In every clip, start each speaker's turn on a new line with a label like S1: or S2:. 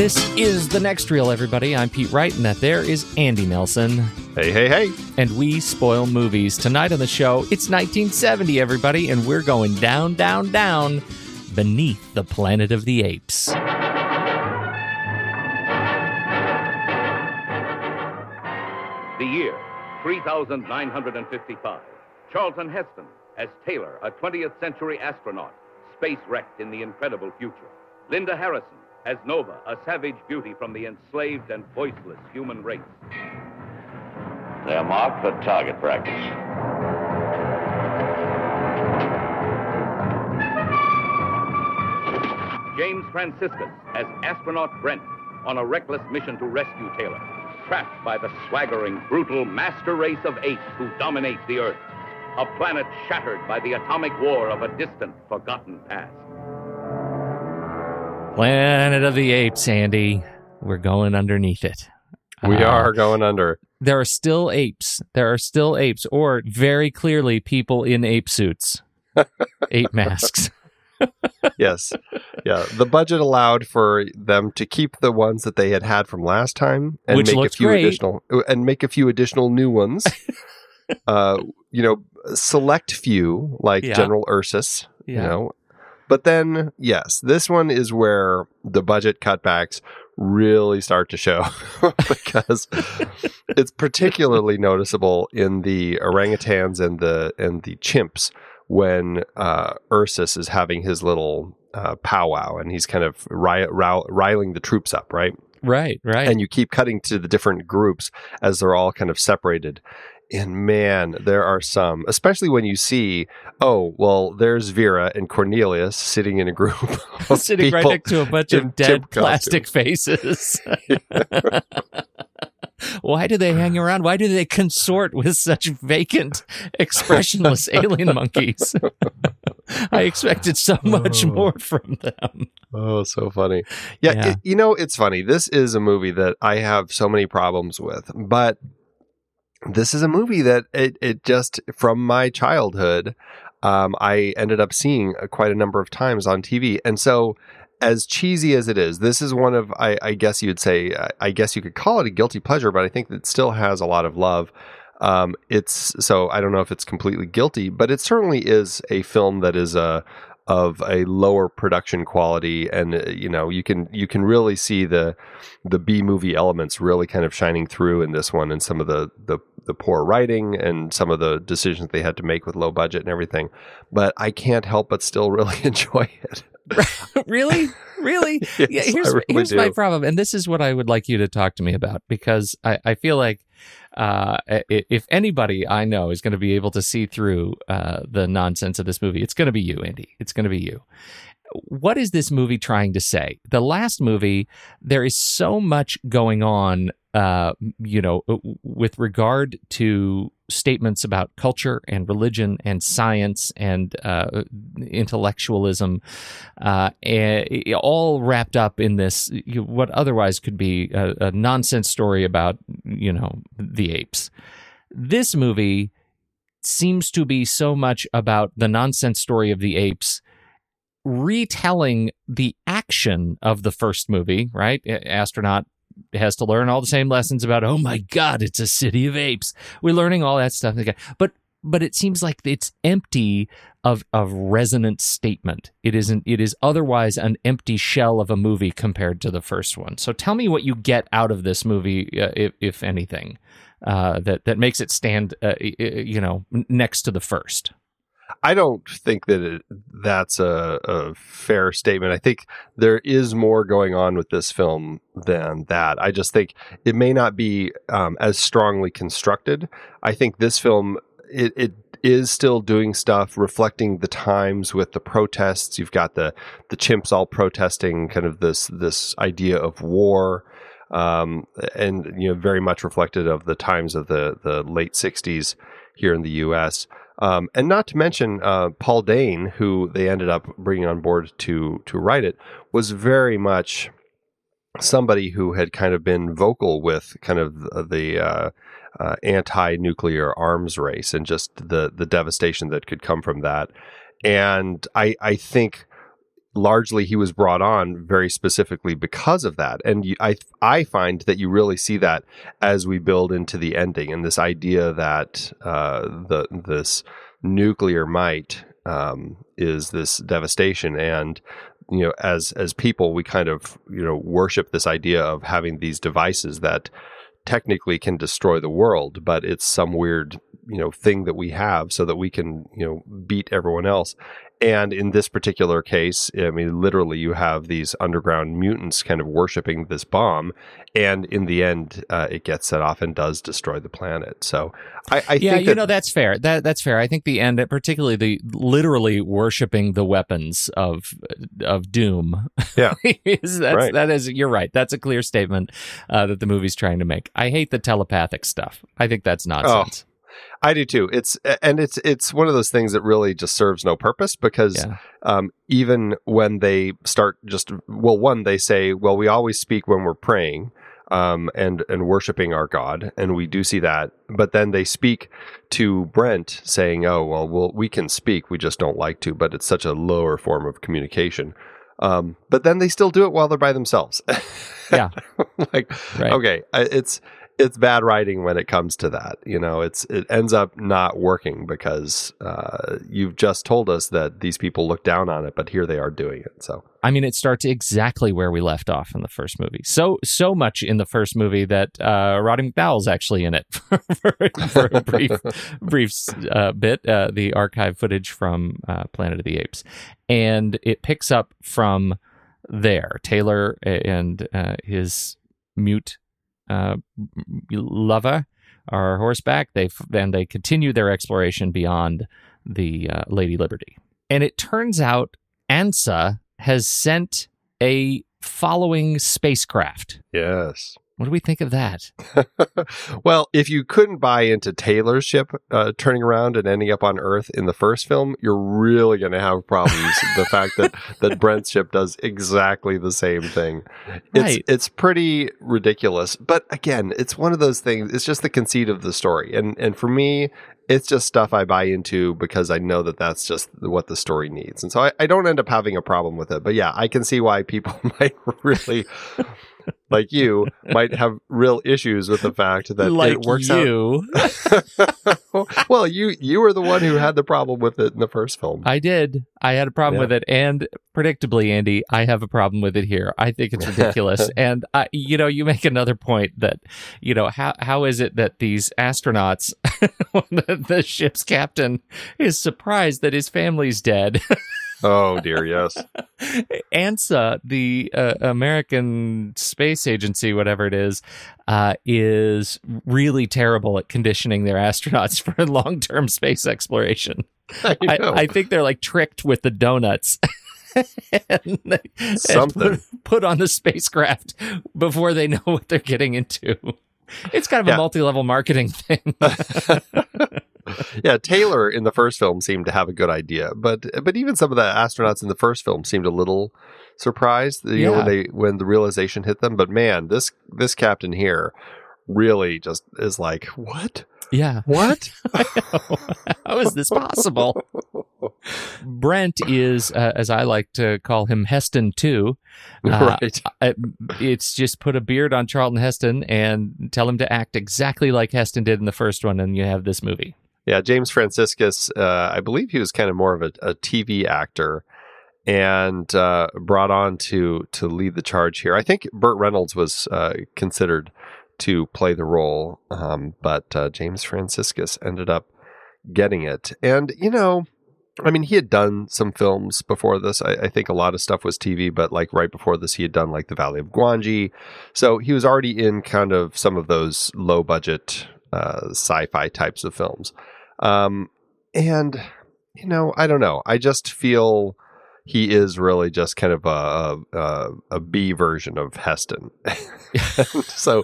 S1: This is the next reel, everybody. I'm Pete Wright, and that there is Andy Nelson.
S2: Hey, hey, hey.
S1: And we spoil movies. Tonight on the show, it's 1970, everybody, and we're going down, down, down beneath the planet of the apes.
S3: The year 3955. Charlton Heston as Taylor, a 20th century astronaut, space wrecked in the incredible future. Linda Harrison as Nova, a savage beauty from the enslaved and voiceless human race.
S4: They're marked for target practice.
S3: James Franciscus as astronaut Brent on a reckless mission to rescue Taylor, trapped by the swaggering, brutal master race of apes who dominate the Earth, a planet shattered by the atomic war of a distant, forgotten past.
S1: Planet of the Apes, Andy. We're going underneath it.
S2: We uh, are going under.
S1: There are still apes. There are still apes, or very clearly people in ape suits, ape masks.
S2: yes. Yeah. The budget allowed for them to keep the ones that they had had from last time and
S1: Which
S2: make a few
S1: great.
S2: additional and make a few additional new ones. uh, you know, select few like
S1: Yeah.
S2: General Ursus,
S1: Yeah.
S2: you know. But then, yes, this one is where the budget cutbacks really start to show because it's particularly noticeable in the orangutans and the and the chimps when uh, Ursus is having his little uh, powwow and he's kind of ri- riling the troops up, right?
S1: Right, right.
S2: And you keep cutting to the different groups as they're all kind of separated. And man, there are some, especially when you see, oh, well, there's Vera and Cornelius sitting in a group,
S1: Sitting right next to a bunch of dead plastic faces. Why do they hang around? Why do they consort with such vacant, expressionless alien monkeys? I expected so much
S2: Oh.
S1: more from them.
S2: Oh, so funny. Yeah,
S1: Yeah.
S2: it- you know, it's funny. This is a movie that I have so many problems with, but this is a movie that it, it just, from my childhood, um, I ended up seeing uh, quite a number of times on TV. And so, as cheesy as it is, this is one of, I, I guess you'd say, I- I guess you could call it a guilty pleasure, but I think it still has a lot of love. Um, it's so I don't know if it's completely guilty, but it certainly is a film that is a of a lower production quality and uh, you know you can you can really see the the B movie elements really kind of shining through in this one and some of the the the poor writing and some of the decisions they had to make with low budget and everything. But I can't help but still really enjoy it.
S1: Really? Really?
S2: Yes,
S1: yeah here's
S2: really
S1: here's my problem and this is what i would like you to talk to me about because i, I feel like uh, if anybody i know is going to be able to see through uh, the nonsense of this movie it's going to be you andy. It's going to be you what is this movie trying to say? The last movie there is so much going on uh, you know with regard to statements about culture and religion and science and uh, intellectualism uh, eh, all wrapped up in this what otherwise could be a, a nonsense story about you know the apes. This movie seems to be so much about the nonsense story of the apes retelling the action of the first movie right? Astronaut has to learn all the same lessons about oh my god it's a city of apes. We're learning all that stuff but but it seems like it's empty of of resonant statement. It isn't it is otherwise an empty shell of a movie compared to the first one. So tell me what you get out of this movie uh, if, if anything uh, that that makes it stand uh, you know next to the first
S2: I don't think that it, that's a, a fair statement. I think there is more going on with this film than that. I just think it may not be um, as strongly constructed. I think this film it, it is still doing stuff reflecting the times with the protests. You've got the the chimps all protesting kind of this this idea of war. Um, and you know, very much reflected of the times of the the late '60s here in the U.S. Um, and not to mention uh, Paul Dehn, who they ended up bringing on board to to write it, was very much somebody who had kind of been vocal with kind of the, uh, uh, anti-nuclear arms race and just the the devastation that could come from that. And I I think largely he was brought on very specifically because of that. And you, i i find that you really see that as we build into the ending and this idea that uh, the this nuclear might um, is this devastation. And you know as as people we kind of you know worship this idea of having these devices that technically can destroy the world but it's some weird you know thing that we have so that we can you know beat everyone else and in this particular case, I mean, literally, you have these underground mutants kind of worshiping this bomb, and in the end, uh, it gets set off and does destroy the planet. So, I, I
S1: yeah,
S2: think
S1: you
S2: that,
S1: know that's fair. That that's fair. I think the end, particularly the literally worshiping the weapons of of doom.
S2: Yeah.
S1: is that's
S2: Right.
S1: that is you're right. That's a clear statement uh, that the movie's trying to make. I hate the telepathic stuff. I think that's nonsense.
S2: I do too. It's and it's it's one of those things that really just serves no purpose because
S1: Yeah.
S2: um, even when they start just well, one they say, well, we always speak when we're praying. Um, and and worshiping our God, and we do see that. But then they speak to Brent, saying, "Oh, well, well, we can speak, we just don't like to." But it's such a lower form of communication. Um, but then they still do it while they're by themselves.
S1: Yeah.
S2: like
S1: Right.
S2: okay, it's it's bad writing when it comes to that. You know, it's it ends up not working because uh, you've just told us that these people look down on it, but here they are doing it. So
S1: I mean, it starts exactly where we left off in the first movie. So so much in the first movie that uh, Roddy McDowall's actually in it for, for a brief brief uh, bit. Uh, the archive footage from uh, Planet of the Apes, and it picks up from there. Taylor and uh, his mute uh, lover are horseback. They then they continue their exploration beyond the uh, Lady Liberty, and it turns out ANSA has sent a following spacecraft.
S2: yes.
S1: What do we think of that?
S2: well, if you couldn't buy into Taylor's ship uh, turning around and ending up on Earth in the first film, you're really going to have problems. the fact that that Brent's ship does exactly the same thing, it's
S1: Right.
S2: it's pretty ridiculous. But again, it's one of those things. It's just the conceit of the story, and and for me, it's just stuff I buy into because I know that that's just what the story needs, and so I, I don't end up having a problem with it. But yeah, I can see why people might really like you might have real issues with the fact that
S1: like
S2: it works
S1: you.
S2: out. well, you you were the one who had the problem with it in the first film.
S1: I did. I had a problem
S2: Yeah.
S1: with it, and predictably, Andy, I have a problem with it here. I think it's ridiculous, and I, you know, you make another point that, you know, how how is it that these astronauts, the, the ship's captain, is surprised that his family's dead?
S2: Oh dear, yes.
S1: ANSA, the uh, American Space Agency, whatever it is, uh, is really terrible at conditioning their astronauts for long term space exploration.
S2: I
S1: I. I think they're like tricked with the donuts. and they- and put, put on the spacecraft before they know what they're getting into. It's kind of
S2: Yeah.
S1: a multi level marketing thing.
S2: yeah, Taylor in the first film seemed to have a good idea, but but even some of the astronauts in the first film seemed a little surprised, you know, when they when the realization hit them. But man, this this captain here really just is like, what?
S1: yeah.
S2: What?
S1: How is this possible? Brent is, uh, as I like to call him, Heston too. Uh,
S2: right.
S1: I- it's just put a beard on Charlton Heston and tell him to act exactly like Heston did in the first one, and you have this movie.
S2: Yeah, James Franciscus, uh, I believe he was kind of more of a, a TV actor and uh, brought on to to lead the charge here. I think Burt Reynolds was uh, considered to play the role, um, but uh, James Franciscus ended up getting it. And you know, I mean, he had done some films before this. I, I think a lot of stuff was TV, but like right before this, he had done like The Valley of Gwangi. So he was already in kind of some of those low budget uh, sci-fi types of films. Um, and you know, I don't know. I just feel he is really just kind of a a, a B version of Heston. so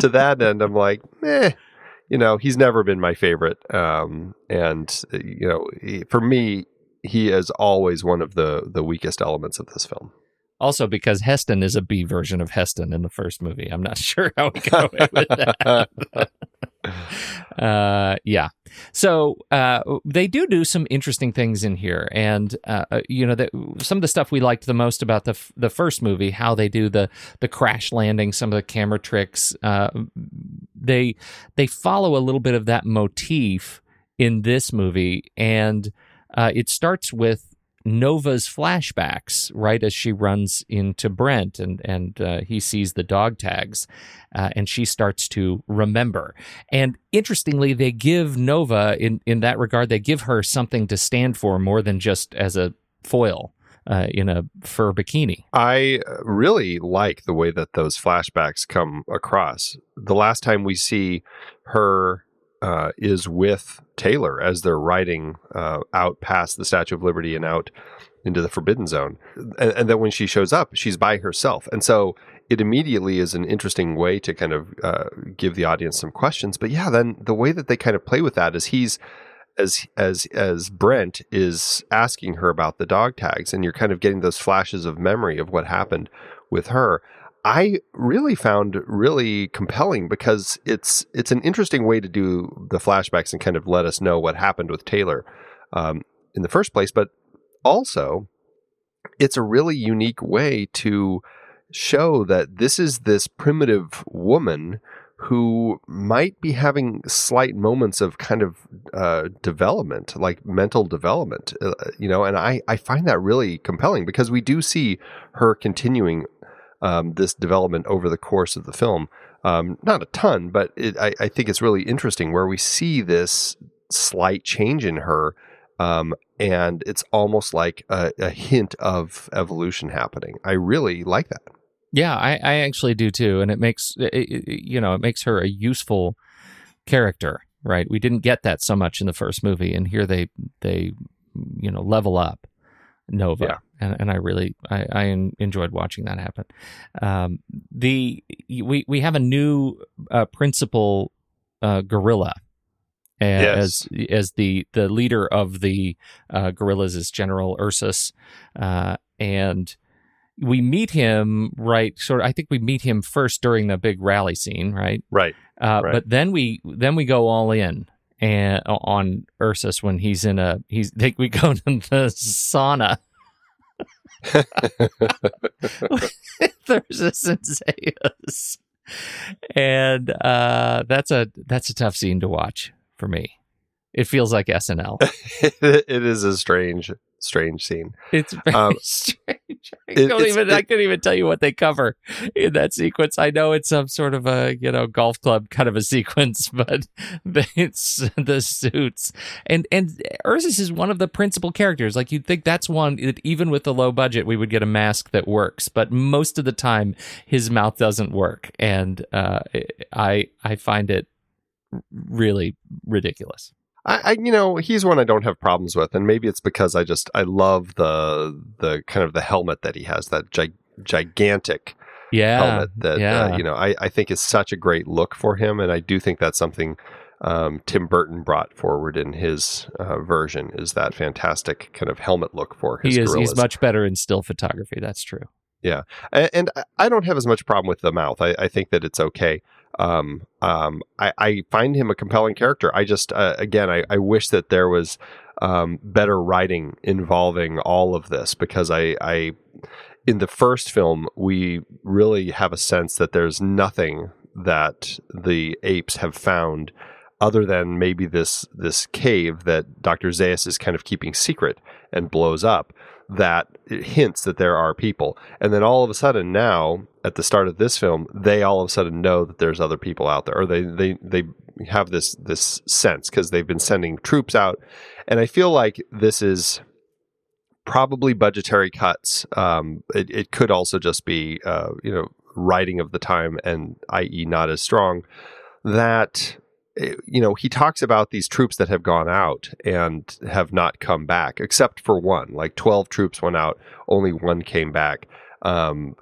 S2: to that end, I'm like, eh. You know, he's never been my favorite. Um, and you know, he- for me, he is always one of the the weakest elements of this film.
S1: Also, because Heston is a B version of Heston in the first movie. I'm not sure how we got away with that. uh, yeah. So uh, they do do some interesting things in here, and uh, uh, you know, that some of the stuff we liked the most about the f- the first movie, how they do the the crash landing, some of the camera tricks. Uh, they they follow a little bit of that motif in this movie, and uh, it starts with Nova's flashbacks right as she runs into Brent and and uh, he sees the dog tags uh, and she starts to remember. And interestingly, they give Nova in in that regard they give her something to stand for more than just as a foil uh, in a fur bikini.
S2: I really like the way that those flashbacks come across. The last time we see her uh, is with Taylor as they're riding uh, out past the Statue of Liberty and out into the Forbidden Zone. And, and then when she shows up, she's by herself. And so it immediately is an interesting way to kind of uh, give the audience some questions. But yeah, then the way that they kind of play with that is he's as as as Brent is asking her about the dog tags, and you're kind of getting those flashes of memory of what happened with her. I really found really compelling because it's it's an interesting way to do the flashbacks and kind of let us know what happened with Taylor um, in the first place, but also it's a really unique way to show that this is this primitive woman who might be having slight moments of kind of uh, development, like mental development, uh, you know, and I, I find that really compelling because we do see her continuing um, this development over the course of the film. Um, not a ton, but it, I, I think it's really interesting where we see this slight change in her. Um, and it's almost like a, a hint of evolution happening. I really like that.
S1: Yeah, I, I actually do too, and it makes it, it- you know it makes her a useful character, right? We didn't get that so much in the first movie, and here they they you know level up Nova,
S2: Yeah.
S1: And and I really I, I enjoyed watching that happen. Um, the we we have a new uh, principal uh, gorilla. a-
S2: Yes.
S1: As as the the leader of the uh, gorillas is General Ursus, uh, and we meet him right sort of i think we meet him first during the big rally scene right
S2: Right.
S1: uh,
S2: Right.
S1: but then we then we go all in and on ursus when he's in a he's think we go to the sauna Ursus and Zaius. And uh, that's a that's a tough scene to watch for me. It feels like SNL.
S2: it is a strange, strange scene.
S1: It's very
S2: Um,
S1: strange. I
S2: it-
S1: don't even. I couldn't even tell you what they cover in that sequence. I know it's some sort of a you know golf club kind of a sequence, but it's the suits and and Ursus is one of the principal characters. Like you'd think that's one that even with the low budget we would get a mask that works, but most of the time his mouth doesn't work, and uh, I I find it really ridiculous.
S2: I, I, you know, he's one I don't have problems with, and maybe it's because I just I love the the kind of the helmet that he has, that gi- gigantic
S1: Yeah,
S2: helmet that
S1: yeah.
S2: uh, you know I, I think is such a great look for him, and I do think that's something um, Tim Burton brought forward in his uh, version is that fantastic kind of helmet look for his
S1: he is.
S2: gorillas.
S1: He's much better in still photography. That's true.
S2: Yeah, and I- I don't have as much problem with the mouth. I, I think that it's okay. Um, um, I, I find him a compelling character. I just, uh, again, I, I wish that there was um, better writing involving all of this because I, I, in the first film, we really have a sense that there's nothing that the apes have found other than maybe this this cave that Dr. Zaius is kind of keeping secret and blows up that hints that there are people. And then all of a sudden now at the start of this film, they all of a sudden know that there's other people out there or they they they have this this sense because they've been sending troops out. And I feel like this is probably budgetary cuts. Um, it, it could also just be, uh, you know, writing of the time and i.e. not as strong that you know he talks about these troops that have gone out and have not come back except for one like 12 troops went out only one came back um,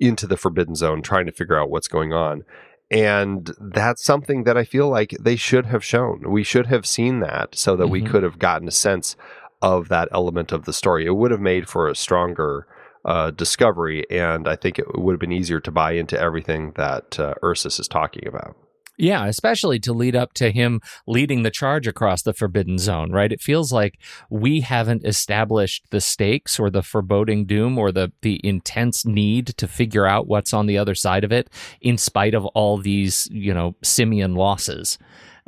S2: into the forbidden zone trying to figure out what's going on. And that's something that i feel like they should have shown. We should have seen that so that we
S1: Mhm.
S2: could have gotten a sense of that element of the story. It would have made for a stronger uh, discovery and i think it would have been easier to buy into everything that uh, ursus is talking about
S1: Yeah, especially to lead up to him leading the charge across the Forbidden Zone, right? It feels like we haven't established the stakes or the foreboding doom or the the intense need to figure out what's on the other side of it, in spite of all these, you know, simian losses.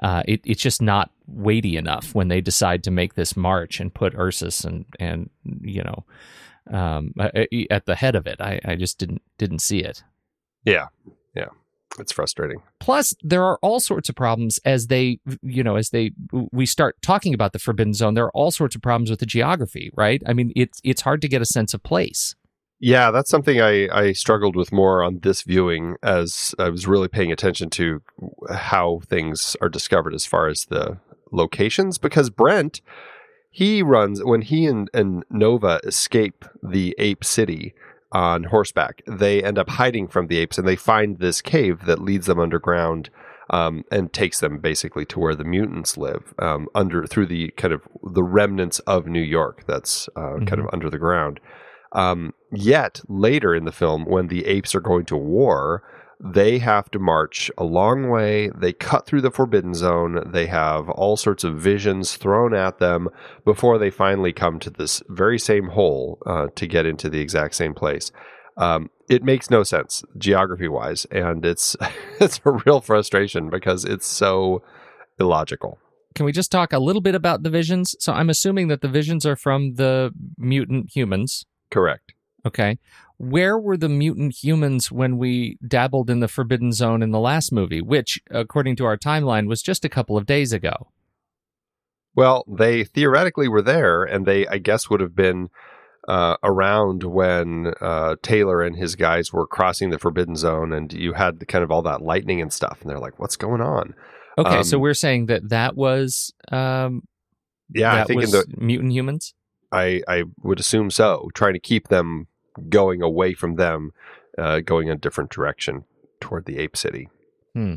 S1: Uh, it, it's just not weighty enough when they decide to make this march and put Ursus and and you know um, at the head of it. I, I just didn't didn't see it.
S2: yeah yeah it's frustrating.
S1: Plus there are all sorts of problems as they you know as they we start talking about the forbidden zone. There are all sorts of problems with the geography right? I mean it's it's hard to get a sense of place.
S2: Yeah, that's something I, I struggled with more on this viewing as I was really paying attention to how things are discovered as far as the locations. Because Brent, he runs, when he and, and Nova escape the ape city on horseback, they end up hiding from the apes and they find this cave that leads them underground. Um, and takes them basically to where the mutants live, um, under through the kind of the remnants of New York that's uh, kind of under the ground. Um, yet later in the film, when the apes are going to war, they have to march a long way. They cut through the Forbidden Zone. They have all sorts of visions thrown at them before they finally come to this very same hole uh, to get into the exact same place. Um, it makes no sense geography wise, and it's it's a real frustration because it's so illogical.
S1: can we just talk a little bit about the visions so i'm assuming that the visions are from the mutant humans
S2: Correct.
S1: okay where were the mutant humans when we dabbled in the forbidden zone in the last movie which according to our timeline was just a couple of days ago
S2: Well, they theoretically were there, and they, I guess, would have been uh, around when uh, Taylor and his guys were crossing the Forbidden Zone, and you had the, kind of all that lightning and stuff, and they're like, "What's going on?"
S1: okay so
S2: Um,
S1: we're saying that that was um
S2: Yeah,
S1: that
S2: I think
S1: was
S2: in the
S1: mutant humans
S2: I I would assume so, trying to keep them going away from them, uh, going a different direction toward the Ape City.
S1: Hmm.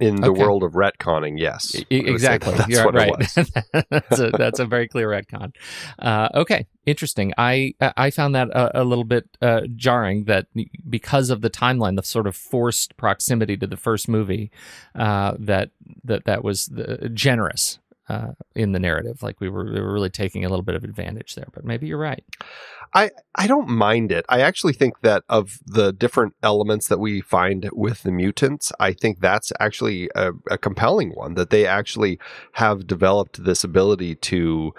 S2: In the
S1: Okay.
S2: world of retconning, yes, I would say
S1: exactly.
S2: That's
S1: You're
S2: what
S1: right.
S2: it was.
S1: that's a that's a very clear retcon. Uh, okay, interesting. I I found that a, a little bit uh, jarring that because of the timeline, the sort of forced proximity to the first movie, uh, that that that was the, generous. Uh, in the narrative. Like we were, we were really taking a little bit of advantage there. But maybe you're right.
S2: I, I don't mind it. I actually think that of the different elements that we find with the mutants, I think that's actually a, a compelling one that they actually have developed this ability to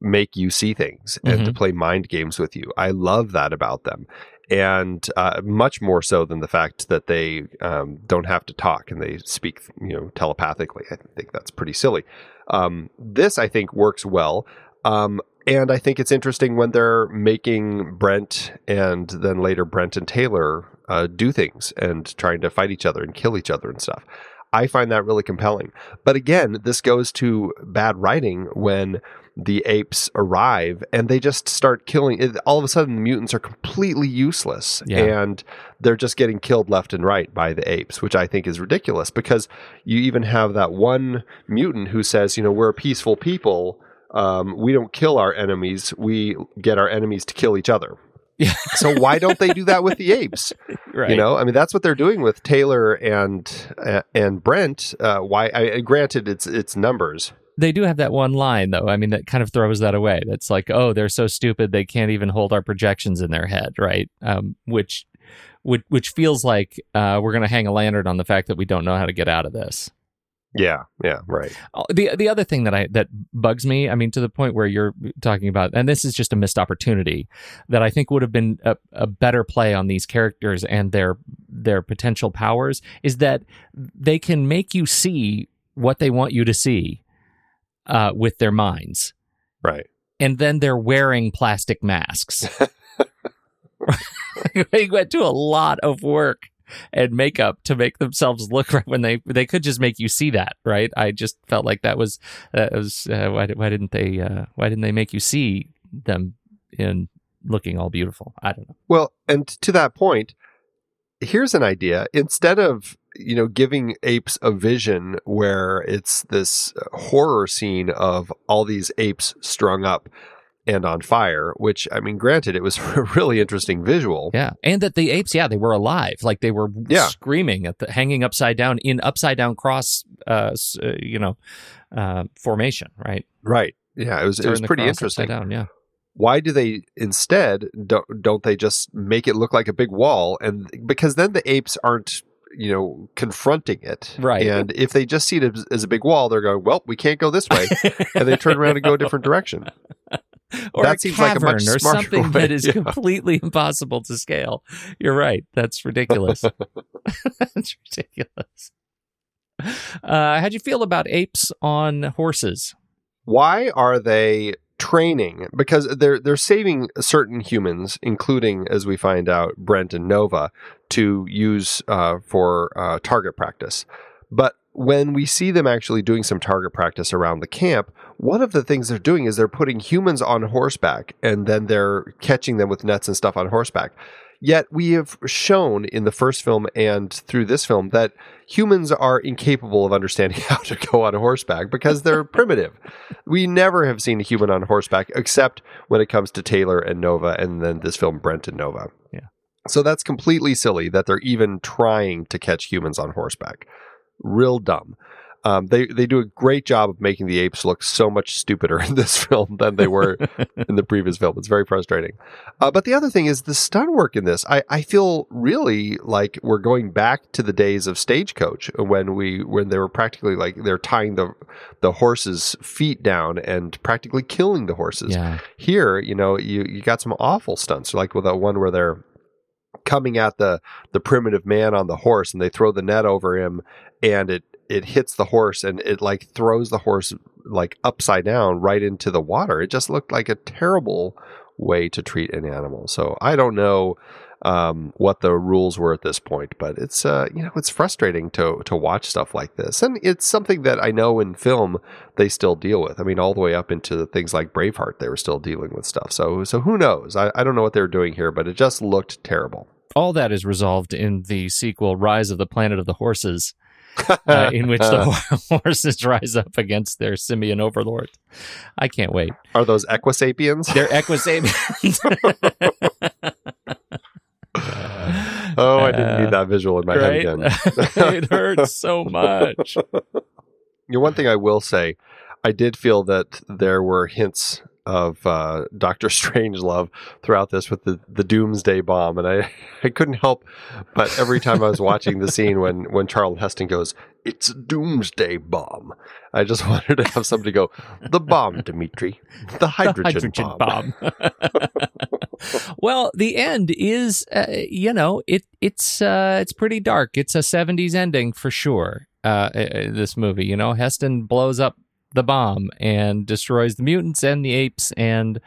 S2: make you see things and to
S1: Mhm.
S2: play mind games with you. I love that about them. And uh, much more so than the fact that they um, don't have to talk and they speak, you know, telepathically. I think that's pretty silly. Um, this, I think, works well. Um, and I think it's interesting when they're making Brent and then later Brent and Taylor uh, do things and trying to fight each other and kill each other and stuff. I find that really compelling. But again, this goes to bad writing when the apes arrive and they just start killing. it- All of a sudden, the mutants are completely useless
S1: Yeah.
S2: and they're just getting killed left and right by the apes, which I think is ridiculous because you even have that one mutant who says, you know, we're a peaceful people. Um, we don't kill our enemies. We get our enemies to kill each other.
S1: Yeah.
S2: so why don't they do that with the apes?
S1: Right.
S2: You know, I mean, that's what they're doing with Taylor and uh, and Brent. Uh, why? I, granted, it's it's numbers.
S1: They do have that one line though. I mean, that kind of throws that away. That's like, oh, they're so stupid they can't even hold our projections in their head, right? Um, which, which, which feels like uh, we're going to hang a lantern on the fact that we don't know how to get out of this.
S2: Yeah, yeah, right.
S1: Oh, The the other thing that I that bugs me, I mean, to the point where you're talking about, and this is just a missed opportunity that I think would have been a, a better play on these characters and their their potential powers, is that they can make you see what they want you to see uh, with their minds,
S2: Right.
S1: and then they're wearing plastic masks. they went to a lot of work and makeup to make themselves look right when they they could just make you see that right i just felt like that was that was uh, why, why didn't they uh, why didn't they make you see them in looking all beautiful i don't know
S2: Well, and to that point, here's an idea. Instead of you know giving apes a vision where it's this horror scene of all these apes strung up and on fire, which I mean, granted, it was a really interesting visual.
S1: yeah and that the apes yeah they were alive like they were
S2: Yeah.
S1: screaming at the hanging upside down in upside down cross uh, uh you know uh formation right
S2: Right. Yeah, it was it was pretty interesting.
S1: down yeah
S2: why do they instead don't don't they just make it look like a big wall and because then the apes aren't you know confronting it
S1: Right.
S2: and if they just see it as, as a big wall they're going well we can't go this way and they turn around and go a different direction
S1: or
S2: That
S1: a
S2: seems like a much
S1: or something
S2: way,
S1: that is
S2: yeah.
S1: completely impossible to scale. You're right. That's ridiculous. That's ridiculous. Uh, how'd you feel about apes on horses?
S2: why are they training because they're they're saving certain humans including as we find out Brent and Nova to use uh, for uh, target practice. But when we see them actually doing some target practice around the camp one of the things they're doing is they're putting humans on horseback and then they're catching them with nets and stuff on horseback yet we have shown in the first film and through this film that humans are incapable of understanding how to go on horseback because they're primitive we never have seen a human on horseback except when it comes to Taylor and Nova, and then this film Brent and Nova.
S1: Yeah.
S2: So that's completely silly that they're even trying to catch humans on horseback. Real dumb. Um, they they do a great job of making the apes look so much stupider in this film than they were in the previous film. It's very frustrating. Uh, but the other thing is the stunt work in this. I, I feel really like we're going back to the days of Stagecoach when we when they were practically like they're tying the the horses' feet down and practically killing the horses.
S1: Yeah.
S2: Here, you know, you you got some awful stunts, like with that one where they're coming at the the primitive man on the horse and they throw the net over him and it it hits the horse and it like throws the horse like upside down right into the water. It just looked like a terrible way to treat an animal. So I don't know um, what the rules were at this point, but it's uh, you know it's frustrating to to watch stuff like this, and it's something that I know in film they still deal with. I mean, all the way up into things like Braveheart, they were still dealing with stuff. So so who knows? I, I don't know what they were doing here, but it just looked terrible.
S1: All that is resolved in the sequel, Rise of the Planet of the Horses, uh, in which the horses rise up against their simian overlord. I can't wait.
S2: Are those Equisapiens?
S1: They're equisapiens.
S2: oh, I didn't need that visual in my head again.
S1: it hurts so much.
S2: You know, one thing I will say, I did feel that there were hints of uh, Doctor Strangelove throughout this with the, the Doomsday bomb, and I, I couldn't help but every time I was watching the scene when when Charlton Heston goes, "It's a Doomsday bomb," I just wanted to have somebody go, "The bomb, Dimitri, the hydrogen,
S1: hydrogen
S2: bomb."
S1: well, the end is, uh, you know, it it's uh, it's pretty dark. It's a '70s ending for sure. Uh, uh, this movie, you know, Heston blows up the bomb and destroys the mutants and the apes and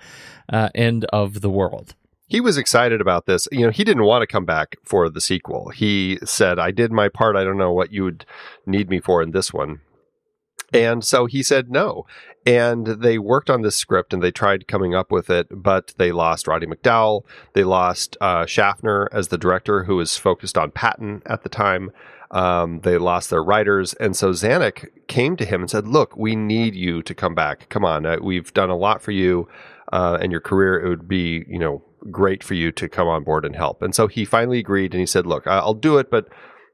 S1: uh, end of the world.
S2: He was excited about this. You know, he didn't want to come back for the sequel. He said, I did my part. I don't know what you would need me for in this one. And so he said no. And they worked on this script and they tried coming up with it, but they lost Roddy McDowall. They lost uh, Schaffner as the director, who was focused on Patton at the time. Um, they lost their writers. And so Zanuck came to him and said, Look, we need you to come back. Come on. Uh, we've done a lot for you uh, and your career. It would be, you know, great for you to come on board and help. And so he finally agreed and he said, Look, I'll do it, but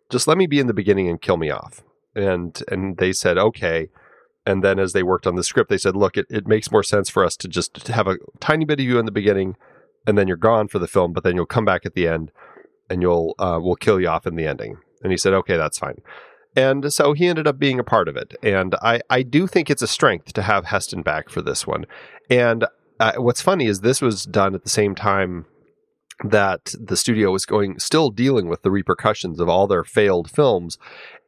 S2: just let me be in the beginning and kill me off. And and they said, Okay. And then as they worked on the script, they said, Look, it, it makes more sense for us to just have a tiny bit of you in the beginning and then you're gone for the film, but then you'll come back at the end and you'll uh, we'll kill you off in the ending. And he said, okay, that's fine. And so he ended up being a part of it. And I, I do think it's a strength to have Heston back for this one. And uh, what's funny is this was done at the same time that the studio was going still dealing with the repercussions of all their failed films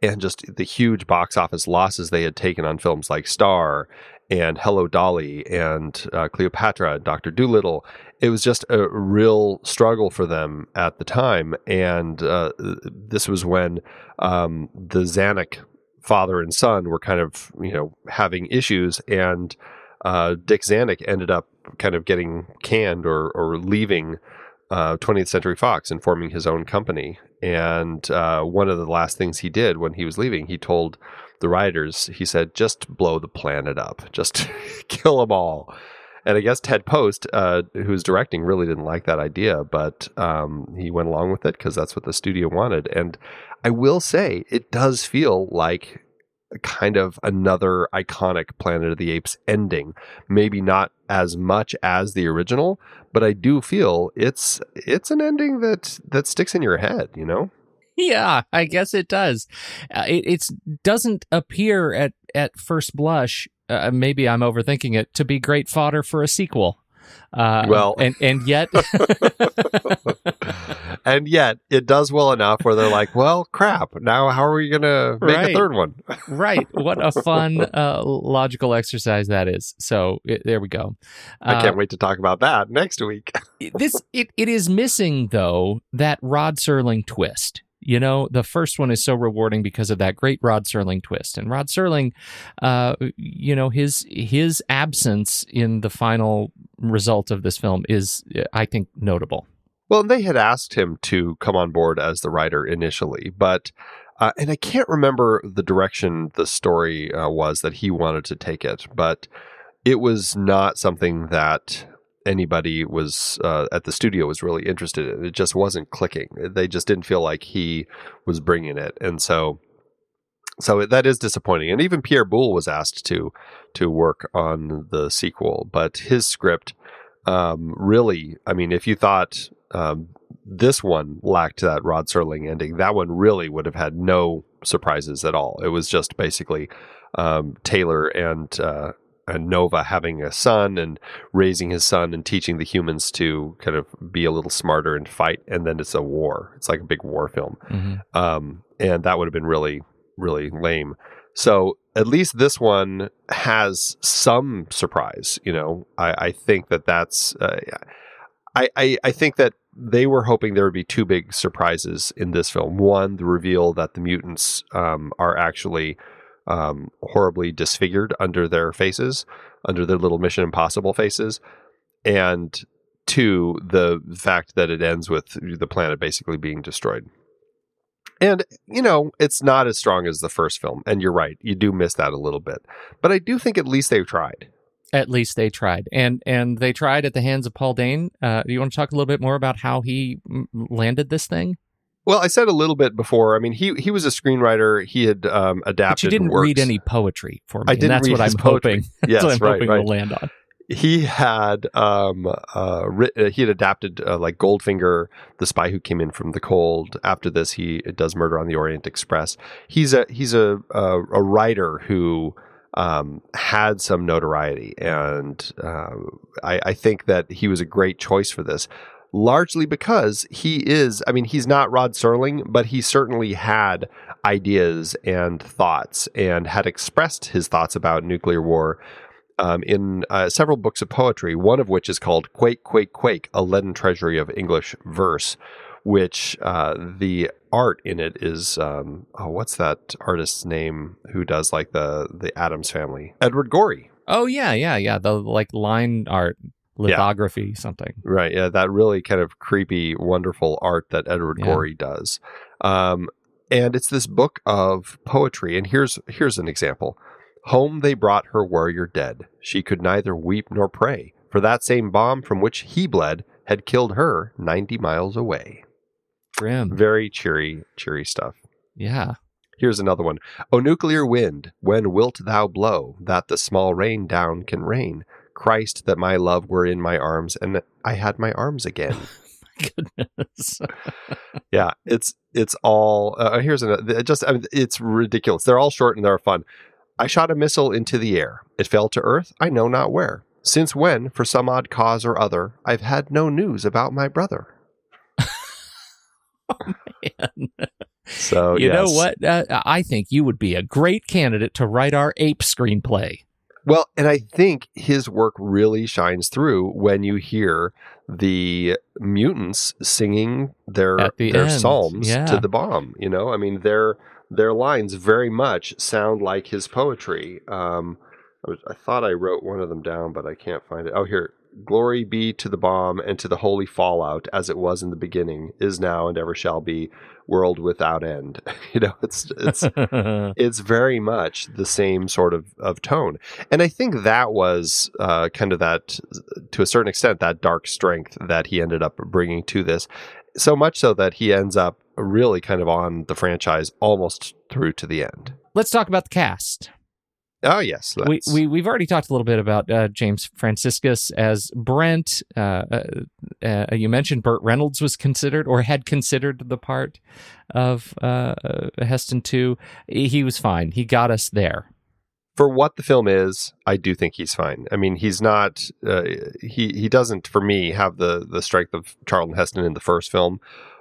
S2: and just the huge box office losses they had taken on films like Star and Hello Dolly and uh, Cleopatra Doctor Dolittle it was just a real struggle for them at the time. And uh, this was when um, the Zanuck father and son were kind of, you know, having issues. And uh, Dick Zanuck ended up kind of getting canned or, or leaving uh, 20th Century Fox and forming his own company. And uh, one of the last things he did when he was leaving, he told the writers, he said, just blow the planet up, just kill them all. And I guess Ted Post, uh, who's directing, really didn't like that idea, but um, he went along with it because that's what the studio wanted. And I will say, it does feel like kind of another iconic Planet of the Apes ending. Maybe not as much as the original, but I do feel it's it's an ending that that sticks in your head. You know.
S1: Yeah, I guess it does. Uh, it it's, doesn't appear at at first blush uh, maybe I'm overthinking it, to be great fodder for a sequel. Uh,
S2: well,
S1: and and yet,
S2: and yet, it does well enough where they're like, "Well, crap! Now, how are we going to make right. a third one?"
S1: right. What a fun uh, logical exercise that is. So it, there we go.
S2: I can't uh, wait to talk about that next week.
S1: this it, it is missing though that Rod Serling twist. You know, the first one is so rewarding because of that great Rod Serling twist. And Rod Serling, uh, you know, his his absence in the final result of this film is, I think, notable.
S2: Well, they had asked him to come on board as the writer initially, but uh, and I can't remember the direction the story uh, was that he wanted to take it, but it was not something that anybody was uh, at the studio was really interested in. It just wasn't clicking. They just didn't feel like he was bringing it, and so so that is disappointing. And even Pierre Boulle was asked to to work on the sequel, but his script um, really, I mean, if you thought um, this one lacked that Rod Serling ending, that one really would have had no surprises at all. It was just basically um, Taylor and uh, Nova having a son and raising his son and teaching the humans to kind of be a little smarter and fight, and then it's a war. It's like a big war film, mm-hmm. um, and that would have been really really lame. So at least this one has some surprise. You know, I, I think that that's. Uh, I, I I think that they were hoping there would be two big surprises in this film. One, the reveal that the mutants um, are actually um, horribly disfigured under their faces, under their little Mission Impossible faces, and two, the fact that it ends with the planet basically being destroyed. And, you know, it's not as strong as the first film. And you're right, you do miss that a little bit. But I do think at least they've tried.
S1: At least they tried, and and they tried at the hands of Paul Dehn. Uh, do you want to talk a little bit more about how he landed this thing?
S2: Well, I said a little bit before. I mean, he he was a screenwriter. He had um, adapted.
S1: But you didn't
S2: works.
S1: read any poetry for me.
S2: I
S1: and
S2: didn't
S1: that's what I'm hoping. That's what I'm hoping we'll land on.
S2: he had um uh writ- uh, he had adapted uh, like Goldfinger, the spy who came in from the cold. After this, he does Murder on the Orient Express. He's a he's a a, a writer who um had some notoriety, and uh, I, I think that he was a great choice for this. Largely because he is, I mean, he's not Rod Serling, but he certainly had ideas and thoughts and had expressed his thoughts about nuclear war um, in uh, several books of poetry, one of which is called Quake, Quake, Quake, a leaden treasury of English verse, which uh, the art in it is, um, oh, what's that artist's name who does like the, the Addams family? Edward Gorey.
S1: Oh yeah, yeah, yeah. The like line art, lithography, something.
S2: Right. Yeah. That really kind of creepy, wonderful art that Edward
S1: Yeah.
S2: Gorey does. Um, and it's this book of poetry. And here's here's an example. Home they brought her warrior dead. She could neither weep nor pray, for that same bomb from which he bled had killed her ninety miles away.
S1: Grim.
S2: Very cheery, cheery stuff.
S1: Yeah.
S2: Here's another one. O nuclear wind, when wilt thou blow, that the small rain down can rain? Christ, that my love were in my arms, and I had my arms again.
S1: Goodness.
S2: yeah, it's it's all. Uh, here's another. Just I mean, it's ridiculous. They're all short and they're fun. I shot a missile into the air. It fell to earth. I know not where. Since when, for some odd cause or other, I've had no news about my brother.
S1: oh, Man.
S2: So
S1: you know what? Uh, I think you would be a great candidate to write our ape screenplay.
S2: Well, and I think his work really shines through when you hear the mutants singing their
S1: the
S2: their
S1: end,
S2: psalms
S1: yeah.
S2: to the bomb. You know, I mean, their their lines very much sound like his poetry. Um, I, was, I thought I wrote one of them down, but I can't find it. Oh, here. Glory be to the bomb and to the holy fallout, as it was in the beginning, is now, and ever shall be, world without end. you know, it's it's it's very much the same sort of, of tone. And I think that was uh, kind of that, to a certain extent, that dark strength that he ended up bringing to this. So much so that he ends up really kind of on the franchise almost through to the end.
S1: Let's talk about the cast.
S2: Oh, yes.
S1: We, we we've already talked a little bit about uh, James Franciscus as Brent. Uh, uh, uh, you mentioned Burt Reynolds was considered or had considered the part of uh, Heston two. He was fine. He got us there.
S2: for what the film is, I do think he's fine. I mean, he's not. Uh, he he doesn't, for me, have the the strength of Charlton Heston in the first film,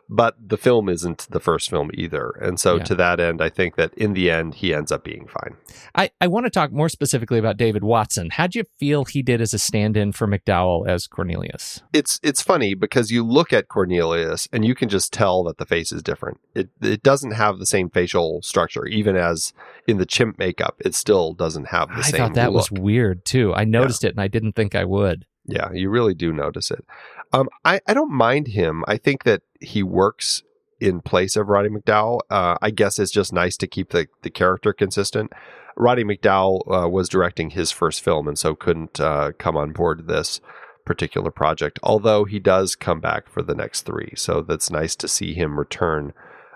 S2: but the film isn't the first film either. And so,
S1: Yeah.
S2: to that end, I think that in the end, he ends up being fine.
S1: I, I want to talk more specifically about David Watson. How'd you feel he did as a stand-in for McDowall as Cornelius?
S2: It's it's funny because you look at Cornelius and you can just tell that the face is different. It it doesn't have the same facial structure, even as in the chimp makeup, it still doesn't have the
S1: I
S2: same.
S1: I thought that was weird too. I noticed it and I didn't think I would.
S2: Yeah, you really do notice it. Um, I, I don't mind him. I think that he works in place of Roddy McDowall. Uh, I guess it's just nice to keep the, the character consistent. Roddy McDowall uh, was directing his first film and so couldn't uh, come on board this particular project, although he does come back for the next three. So that's nice to see him return.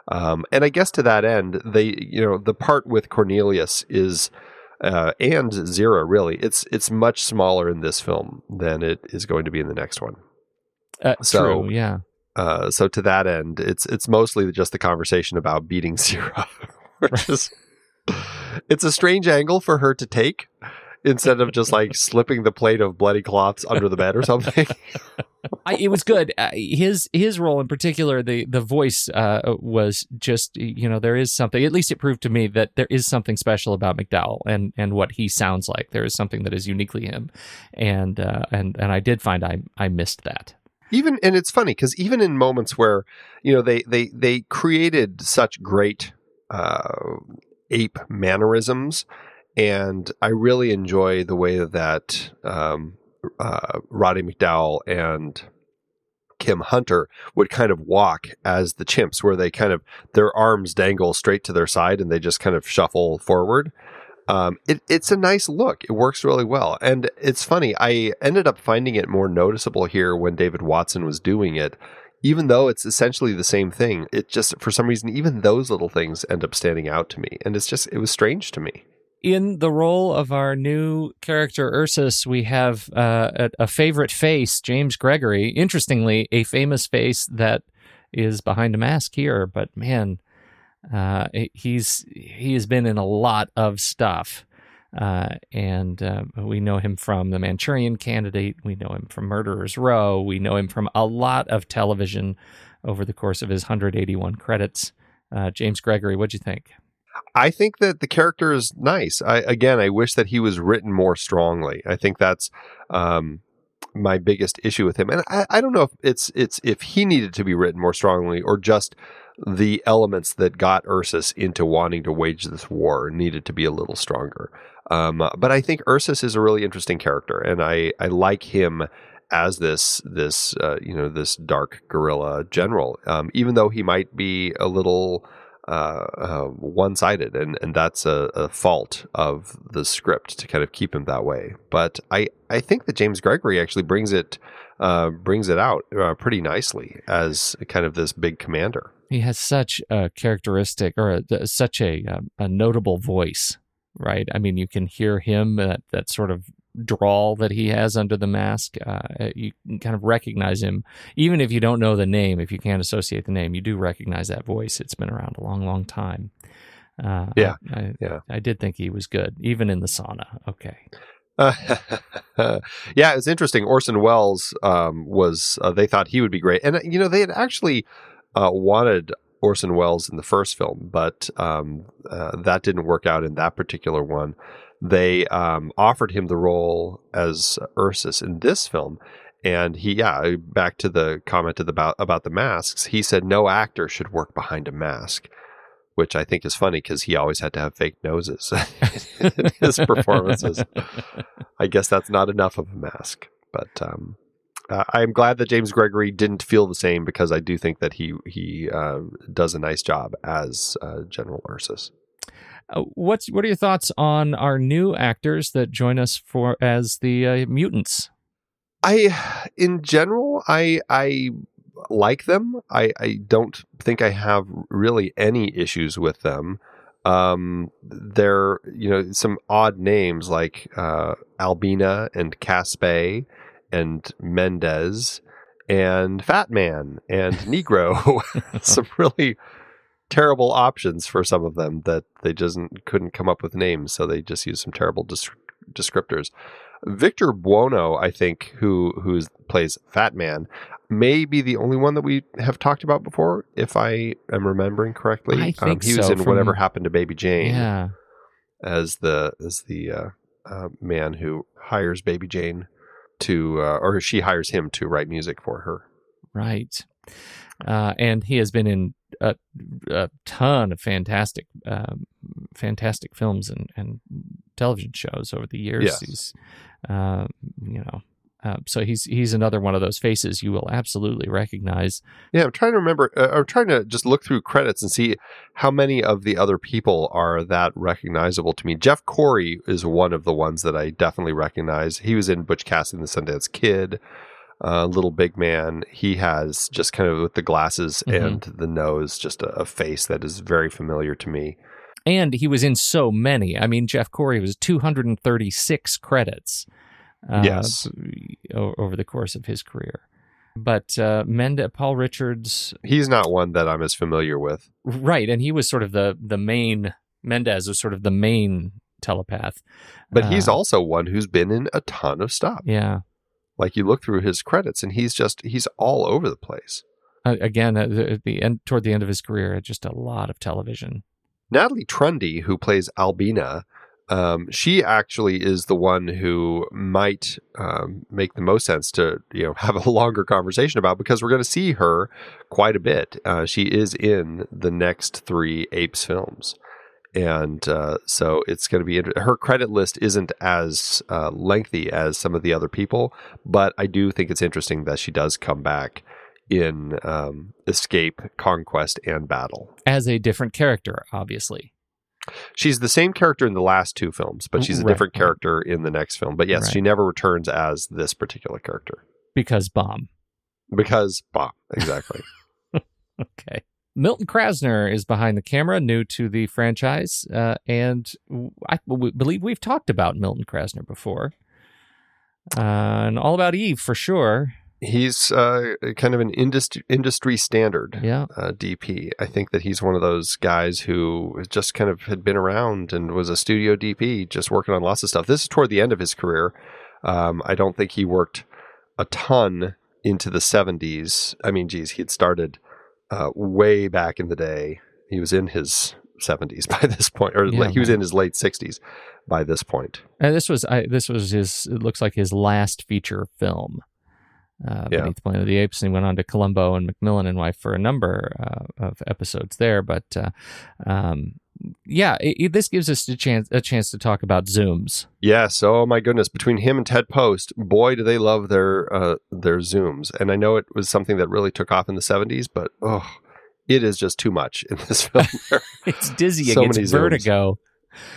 S2: Um, and I guess to that end, they, you know, the part with Cornelius is uh, and Zira really it's it's much smaller in this film than it is going to be in the next one.
S1: Uh,
S2: So-
S1: true, yeah.
S2: Uh, so to that end, it's it's mostly just the conversation about beating Zira, which is it's a strange angle for her to take instead of just like slipping the plate of bloody cloths under the bed or something.
S1: I, it was good. Uh, his his role in particular, the the voice uh, was just you know there is something. At least it proved to me that there is something special about McDowall and and what he sounds like. There is something that is uniquely him, and uh, and and I did find I I missed that.
S2: Even and it's funny because even in moments where you know they they they created such great uh, ape mannerisms, and I really enjoy the way that um, uh, Roddy McDowall and Kim Hunter would kind of walk as the chimps, where they kind of their arms dangle straight to their side and they just kind of shuffle forward. Um, it, it's a nice look. It works really well. And it's funny. I ended up finding it more noticeable here when David Watson was doing it even though it's essentially the same thing, it just for some reason even those little things end up standing out to me, and it's just it was strange to me.
S1: In the role of our new character Ursus, we have uh, a, a favorite face, James Gregory. Interestingly, a famous face that is behind a mask here, but man, uh, he's he has been in a lot of stuff. Uh, and uh, we know him from The Manchurian Candidate. We know him from Murderer's Row. We know him from a lot of television over the course of his 181 credits. Uh, James Gregory, what'd you think?
S2: I think that the character is nice. I again, I wish that he was written more strongly. I think that's um, my biggest issue with him, and I, I don't know if it's it's if he needed to be written more strongly or just the elements that got Ursus into wanting to wage this war needed to be a little stronger. Um, but I think Ursus is a really interesting character, and I, I like him as this this uh, you know this dark guerrilla general, um, even though he might be a little uh, uh, one sided, and and that's a, a, fault of the script to kind of keep him that way. But I I think that James Gregory actually brings it uh, brings it out uh, pretty nicely as kind of this big commander.
S1: He has such a characteristic or a, such a um, a notable voice right? I mean, you can hear him that that sort of drawl that he has under the mask. Uh, you can kind of recognize him, even if you don't know the name. If you can't associate the name, you do recognize that voice. It's been around a long, long time.
S2: Uh, yeah,
S1: I,
S2: yeah.
S1: I did think he was good, even in the sauna. Okay.
S2: Uh, yeah, it's interesting. Orson Welles um, was. Uh, they thought he would be great, and you know they had actually uh, wanted Orson Welles in the first film, but um, uh, that didn't work out in that particular one. They um, offered him the role as Ursus in this film, and he, yeah, back to the comment about about the masks. He said no actor should work behind a mask, which I think is funny because he always had to have fake noses in his performances. I guess that's not enough of a mask, but um, uh, I'm glad that James Gregory didn't feel the same because I do think that he he uh, does a nice job as uh, General Ursus.
S1: Uh, what's what are your thoughts on our new actors that join us for as the uh, mutants?
S2: I, in general, I I like them. I I don't think I have really any issues with them. Um, they're you know some odd names like uh, Albina and Caspay and Mendez and Fat Man and Negro. some really terrible options for some of them that they just couldn't come up with names, so they just used some terrible descriptors. Victor Buono, I think, who who plays Fat Man, may be the only one that we have talked about before, if I am remembering correctly.
S1: I think um,
S2: he was in
S1: from...
S2: Whatever Happened to Baby Jane.
S1: Yeah.
S2: As the as the uh, uh, man who hires Baby Jane to, uh, or she hires him to write music for her.
S1: Right. Uh, and he has been in a, a ton of fantastic, um, fantastic films and, and television shows over the years.
S2: Yes.
S1: He's, uh, you know, uh, so he's he's another one of those faces you will absolutely recognize.
S2: Yeah, I'm trying to remember. Uh, I'm trying to just look through credits and see how many of the other people are that recognizable to me. Jeff Corey is one of the ones that I definitely recognize. He was in Butch Cassidy and the Sundance Kid. Uh, little big man. He has just kind of with the glasses mm-hmm. and the nose, just a, a face that is very familiar to me.
S1: And he was in so many. I mean, Jeff Corey was 236 credits
S2: uh, yes.
S1: over the course of his career. But uh, Mende- Paul Richards,
S2: he's not one that I'm as familiar with,
S1: right? And he was sort of the the main Mendez was sort of the main telepath,
S2: but uh, he's also one who's been in a ton of stuff.
S1: Yeah,
S2: like you look through his credits, and he's just he's all over the place.
S1: Uh, again, at the, at the end toward the end of his career, just a lot of television.
S2: Natalie Trundy, who plays Albina, um, she actually is the one who might um, make the most sense to you know have a longer conversation about because we're going to see her quite a bit. Uh, she is in the next three Apes films, and uh, so it's going to be her credit list isn't as uh, lengthy as some of the other people, but I do think it's interesting that she does come back in um, Escape, Conquest, and Battle
S1: as a different character, obviously.
S2: She's the same character in the last two films, but she's a right, different character in the next film. But yes, right. she never returns as this particular character
S1: because bomb.
S2: because bomb exactly.
S1: okay. Milton Krasner is behind the camera, new to the franchise, uh, and I believe we've talked about Milton Krasner before, uh, and all about Eve for sure.
S2: He's uh, kind of an industry industry standard
S1: Yeah,
S2: uh, DP. I think that he's one of those guys who just kind of had been around and was a studio DP, just working on lots of stuff. This is toward the end of his career. Um, I don't think he worked a ton into the 70s. I mean, geez, he had started uh, way back in the day. He was in his 70s by this point, or
S1: Yeah,
S2: he was
S1: man.
S2: in his late 60s by this point.
S1: and this was I, this was his. It looks like his last feature film. Uh,
S2: Yeah.
S1: Beneath the Planet of the Apes, and he went on to Columbo and McMillan and Wife for a number uh, of episodes there. But uh, um, yeah, it, it- this gives us a chance a chance to talk about zooms.
S2: Yes. Oh my goodness. Between him and Ted Post, boy, do they love their uh, their zooms. And I know it was something that really took off in the '70s, but oh, it is just too much in this film.
S1: It's dizzying.
S2: So
S1: it's
S2: many zooms.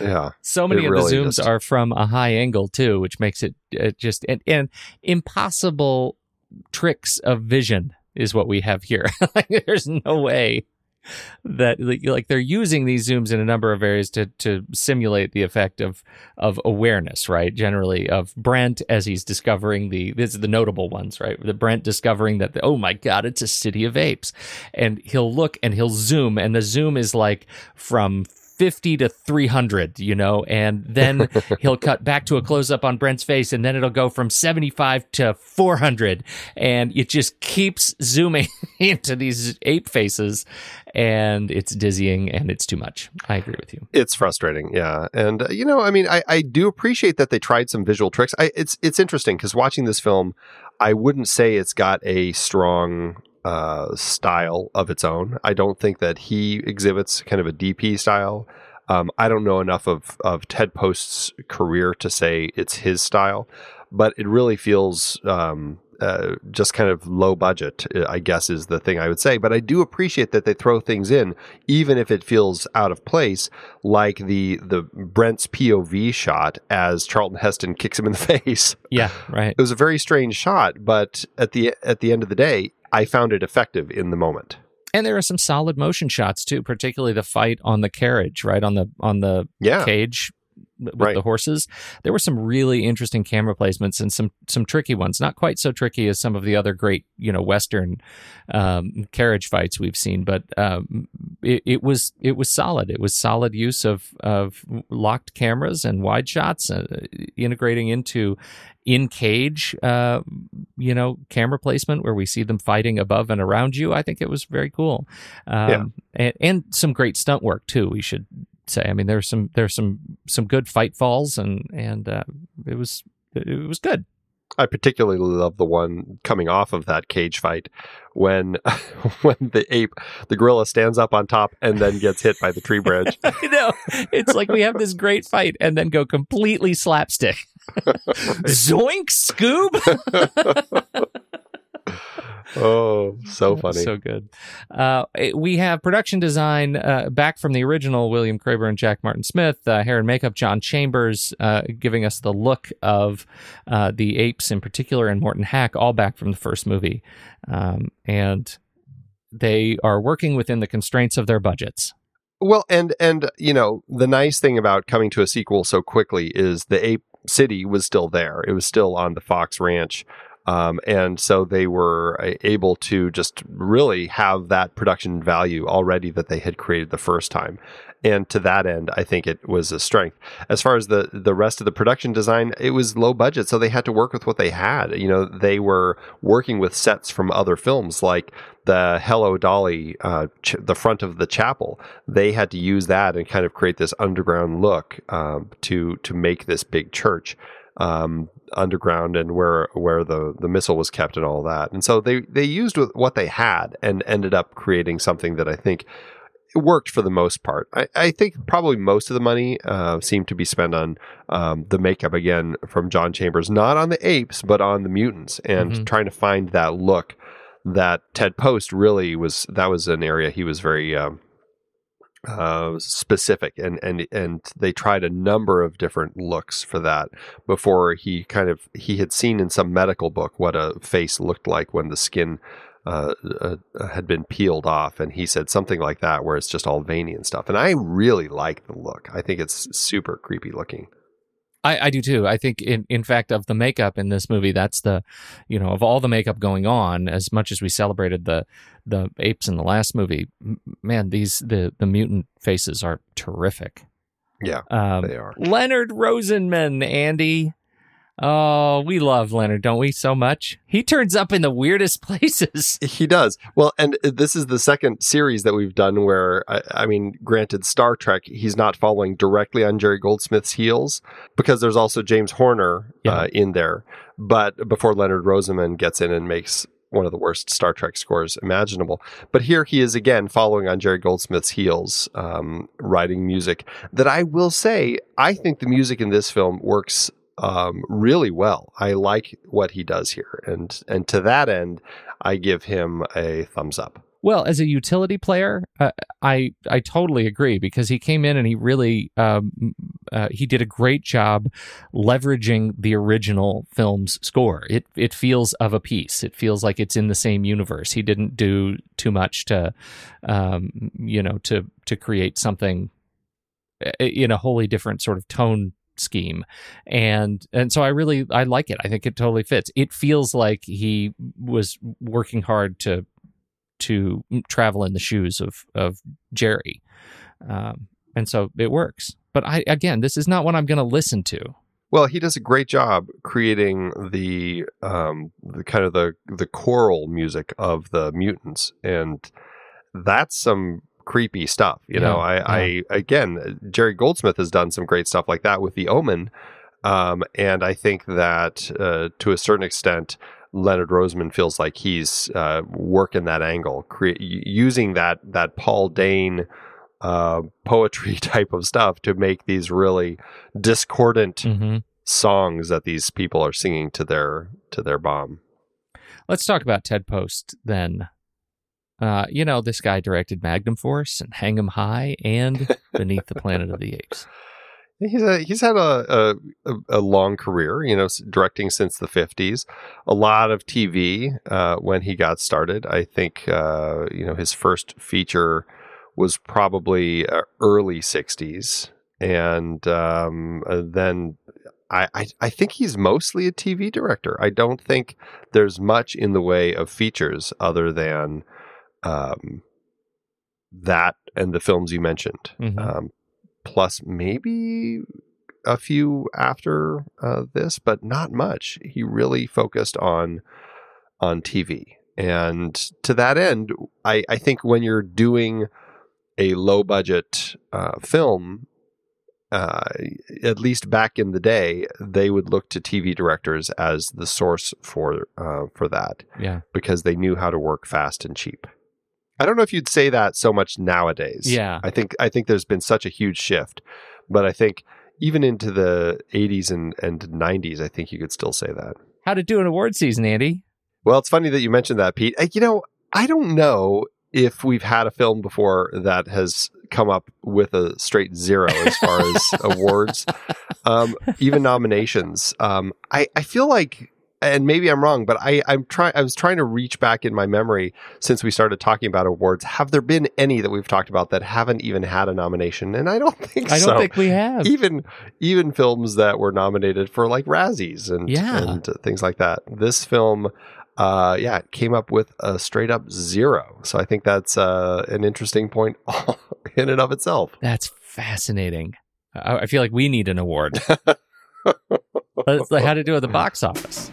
S2: yeah.
S1: So many of
S2: really
S1: the zooms
S2: just-
S1: are from a high angle too, which makes it uh, just and, and impossible tricks of vision is what we have here. like, there's no way that like, they're using these zooms in a number of areas to to simulate the effect of of awareness, right? Generally of Brent as he's discovering the this is the notable ones, right? The Brent discovering that oh my god, it's a city of apes, and he'll look and he'll zoom, and the zoom is like from 50 to 300, you know, and then he'll cut back to a close up on Brent's face, and then it'll go from 75 to 400, and it just keeps zooming into these ape faces, and it's dizzying and it's too much. I agree with you.
S2: It's frustrating, yeah, and uh, you know, I mean, I, I do appreciate that they tried some visual tricks. I, it's it's interesting because watching this film, I wouldn't say it's got a strong uh, style of its own. I don't think that he exhibits kind of a DP style. Um, I don't know enough of of Ted Post's career to say it's his style, but it really feels um, uh, just kind of low budget. uh, I guess is the thing I would say. But I do appreciate that they throw things in, even if it feels out of place, like the the Brent's POV shot as Charlton Heston kicks him in the face.
S1: Yeah, right.
S2: It was a very strange shot, but at the at the end of the day, I found it effective in the moment.
S1: And there are some solid motion shots too, particularly the fight on the carriage, right? On the on the
S2: Yeah,
S1: cage with
S2: Right.
S1: the horses. There were some really interesting camera placements and some some tricky ones. Not quite so tricky as some of the other great you know western um, carriage fights we've seen, but um, it, it was it was solid. It was solid use of of locked cameras and wide shots, uh, integrating into in cage, uh, you know, camera placement where we see them fighting above and around you. I think it was very cool, um,
S2: Yeah.
S1: and, and some great stunt work too. We should say. I mean, there's some there's some some good fight falls, and and uh, it was it was good.
S2: I particularly love the one coming off of that cage fight when when the ape, the gorilla stands up on top and then gets hit by the tree branch.
S1: I know it's like we have this great fight and then go completely slapstick. Zoink, Scoob.
S2: oh, so funny.
S1: So good. Uh, we have production design uh, back from the original William Creber and Jack Martin Smith, uh, hair and makeup John Chambers, uh, giving us the look of uh, the apes in particular, and Morton Haack, all back from the first movie. Um, and they are working within the constraints of their budgets.
S2: Well, and and you know the nice thing about coming to a sequel so quickly is the ape city was still there. It was still on the Fox Ranch. Um, and so they were uh, able to just really have that production value already that they had created the first time. And to that end, I think it was a strength. As far as the the rest of the production design, it was low budget, so they had to work with what they had. You know, they were working with sets from other films, like the Hello Dolly, uh, ch- the front of the chapel. They had to use that and kind of create this underground look um, to to make this big church um, underground and where where the the missile was kept and all that. And so they they used what they had and ended up creating something that I think worked for the most part. I, I think probably most of the money uh, seemed to be spent on um, the makeup again from John Chambers, not on the apes, but on the mutants, and
S1: Mhm.
S2: trying to find that look that Ted Post really was. That was an area he was very. Um, uh, specific, and and and they tried a number of different looks for that before he kind of he had seen in some medical book what a face looked like when the skin uh, uh, had been peeled off, and he said something like that, where it's just all veiny and stuff. And I really like the look. I think it's super creepy looking.
S1: I, I do too. I think, in in fact, of the makeup in this movie, that's the, you know, of all the makeup going on. As much as we celebrated the the apes in the last movie, man, these the the mutant faces are terrific.
S2: Yeah,
S1: um,
S2: they are.
S1: Leonard Rosenman, Andy. Oh, we love Leonard, don't we, so much? He turns up in the weirdest places.
S2: He does. Well, and this is the second series that we've done where, I, I, mean, granted, Star Trek, he's not following directly on Jerry Goldsmith's heels because there's also James Horner yeah. uh, in there. But before Leonard Rosenman gets in and makes one of the worst Star Trek scores imaginable. But here he is again following on Jerry Goldsmith's heels, um, writing music that I will say, I think the music in this film works um, really well. I like what he does here, and and to that end, I give him a thumbs up.
S1: Well, as a utility player, uh, I I totally agree because he came in and he really um, uh, he did a great job leveraging the original film's score. It it feels of a piece. It feels like it's in the same universe. He didn't do too much to, um, you know, to to create something uh, in a wholly different sort of tone scheme. And and so i really i like it. I think it totally fits. It feels like he was working hard to to travel in the shoes of of jerry. Um, and so it works. But i again this is not what i'm going to listen to.
S2: Well, he does a great job creating the um, the kind of the the choral music of the mutants, and that's some creepy stuff. You yeah, know, I, yeah. I again, Jerry Goldsmith has done some great stuff like that with The Omen, um, and I think that uh, to a certain extent, Leonard Rosenman feels like he's uh, working that angle, cre- using that that Paul Dehn uh, poetry type of stuff to make these really discordant mm-hmm. songs that these people are singing to their to their bomb.
S1: Let's talk about Ted Post then. Uh, you know, this guy directed Magnum Force and Hang 'em High and Beneath the Planet of the Apes.
S2: He's a, he's had a, a, a long career, you know, directing since the fifties. A lot of TV uh, when he got started. I think uh, you know his first feature was probably uh, early sixties, and um, uh, then I, I, I think he's mostly a TV director. I don't think there's much in the way of features other than um, that and the films you mentioned, mm-hmm. um, plus maybe a few after uh, this, but not much. He really focused on on TV, and to that end, I, I think when you're doing a low budget uh, film, uh, at least back in the day, they would look to TV directors as the source for uh, for that.
S1: Yeah,
S2: because they knew how to work fast and cheap. I don't know if you'd say that so much nowadays.
S1: Yeah.
S2: I think I think there's been such a huge shift. But I think even into the 80s and, and 90s, I think you could still say that.
S1: How to do an award season, Andy?
S2: Well, it's funny that you mentioned that, Pete. You know, I don't know if we've had a film before that has come up with a straight zero as far as awards, um, even nominations. Um, I, I feel like and maybe I'm wrong, but I, I'm trying. I was trying to reach back in my memory since we started talking about awards. Have there been any that we've talked about that haven't even had a nomination? And I don't think
S1: I
S2: don't
S1: so. think we have.
S2: Even even films that were nominated for like Razzies and
S1: yeah.
S2: and things like that. This film, uh, yeah, it came up with a straight up zero. So I think that's uh, an interesting point in and of itself.
S1: That's fascinating. I, I feel like we need an award. That's how to do at the box office.